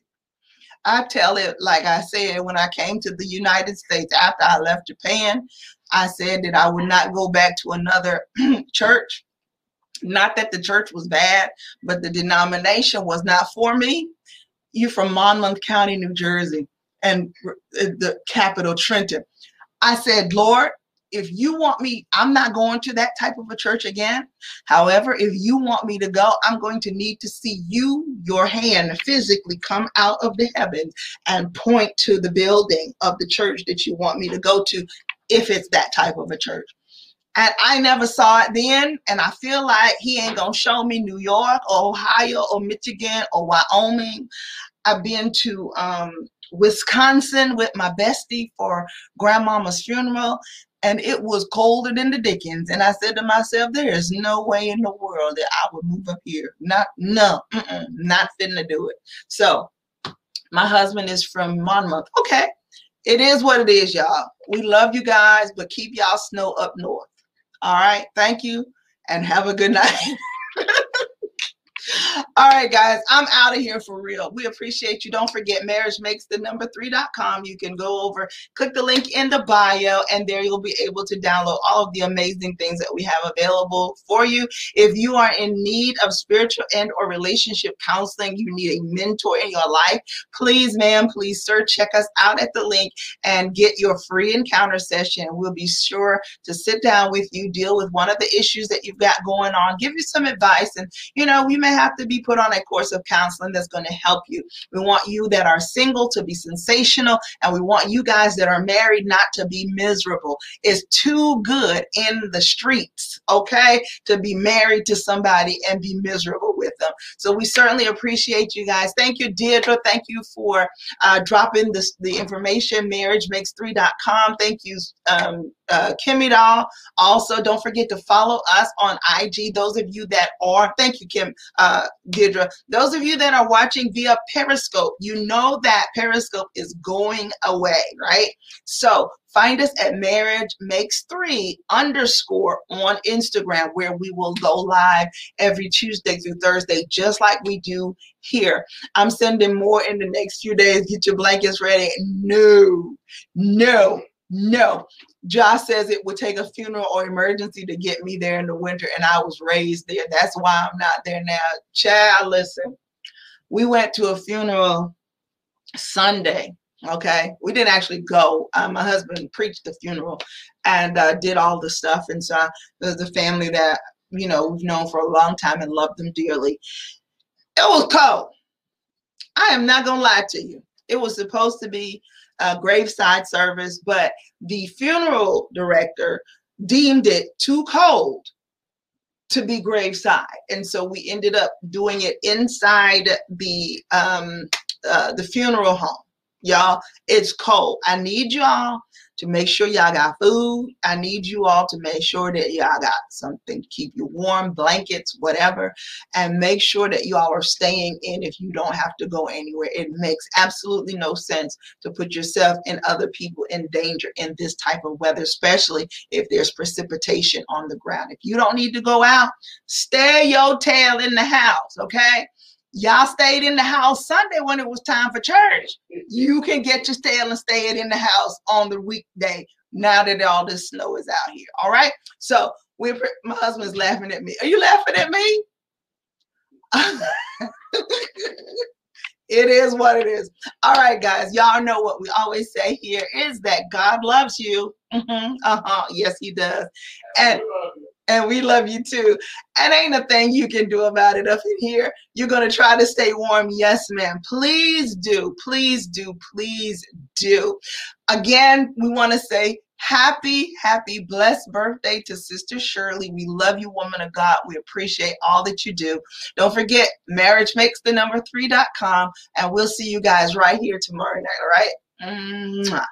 I tell it like I said when I came to the United States after I left Japan. I said that I would not go back to another church not that the church was bad, but the denomination was not for me. You're from Monmouth County, New Jersey, and the capital, Trenton. I said, Lord, if you want me, I'm not going to that type of a church again. However, if you want me to go, I'm going to need to see you, your hand physically come out of the heavens and point to the building of the church that you want me to go to, if it's that type of a church. And I never saw it then. And I feel like he ain't going to show me New York or Ohio or Michigan or Wyoming. I've been to um, Wisconsin with my bestie for grandmama's funeral. And it was colder than the Dickens. And I said to myself, there is no way in the world that I would move up here. Not, no, not to do it. So my husband is from Monmouth. Okay. It is what it is, y'all. We love you guys, but keep y'all snow up north. All right. Thank you and have a good night. All right, guys, I'm out of here for real. We appreciate you. Don't forget marriage makes the number three.com. You can go over, click the link in the bio, and there you'll be able to download all of the amazing things that we have available for you. If you are in need of spiritual and or relationship counseling, you need a mentor in your life, please, ma'am, please, sir, check us out at the link and get your free encounter session. We'll be sure to sit down with you, deal with one of the issues that you've got going on, give you some advice, and you know, we may have to be put on a course of counseling that's going to help you. We want you that are single to be sensational, and we want you guys that are married not to be miserable. It's too good in the streets, okay, to be married to somebody and be miserable with them. So we certainly appreciate you guys. Thank you, Deirdre. Thank you for uh, dropping this, the information, marriagemakes3.com. Thank you, um, uh, Kimmy Doll. Also, don't forget to follow us on IG. Those of you that are, thank you, Kim, uh, Deirdre. Those of you that are watching via Periscope, you know that Periscope is going away, right? So find us at marriage makes three underscore on Instagram, where we will go live every Tuesday through Thursday, just like we do here. I'm sending more in the next few days. Get your blankets ready. No, no, no. Josh says it would take a funeral or emergency to get me there in the winter, and I was raised there. That's why I'm not there now. Child, listen. We went to a funeral Sunday. Okay, we didn't actually go. Uh, my husband preached the funeral and uh, did all the stuff, and so there's a family that you know we've known for a long time and loved them dearly. It was cold. I am not gonna lie to you. It was supposed to be a graveside service, but the funeral director deemed it too cold to be graveside, and so we ended up doing it inside the um, uh, the funeral home. Y'all, it's cold. I need y'all to make sure y'all got food. I need you all to make sure that y'all got something to keep you warm, blankets, whatever, and make sure that y'all are staying in if you don't have to go anywhere. It makes absolutely no sense to put yourself and other people in danger in this type of weather, especially if there's precipitation on the ground. If you don't need to go out, stay your tail in the house, okay? Y'all stayed in the house Sunday when it was time for church. You can get your tail and stay it in the house on the weekday now that all this snow is out here. All right. So we're my husband's laughing at me. Are you laughing at me? it is what it is. All right, guys. Y'all know what we always say here is that God loves you. Mm-hmm. Uh-huh. Yes, he does. And and we love you too. And ain't a thing you can do about it up in here. You're going to try to stay warm. Yes, ma'am. Please do. Please do. Please do. Again, we want to say happy, happy, blessed birthday to Sister Shirley. We love you, woman of God. We appreciate all that you do. Don't forget, marriage makes the number three.com, and we'll see you guys right here tomorrow night. All right. Mwah.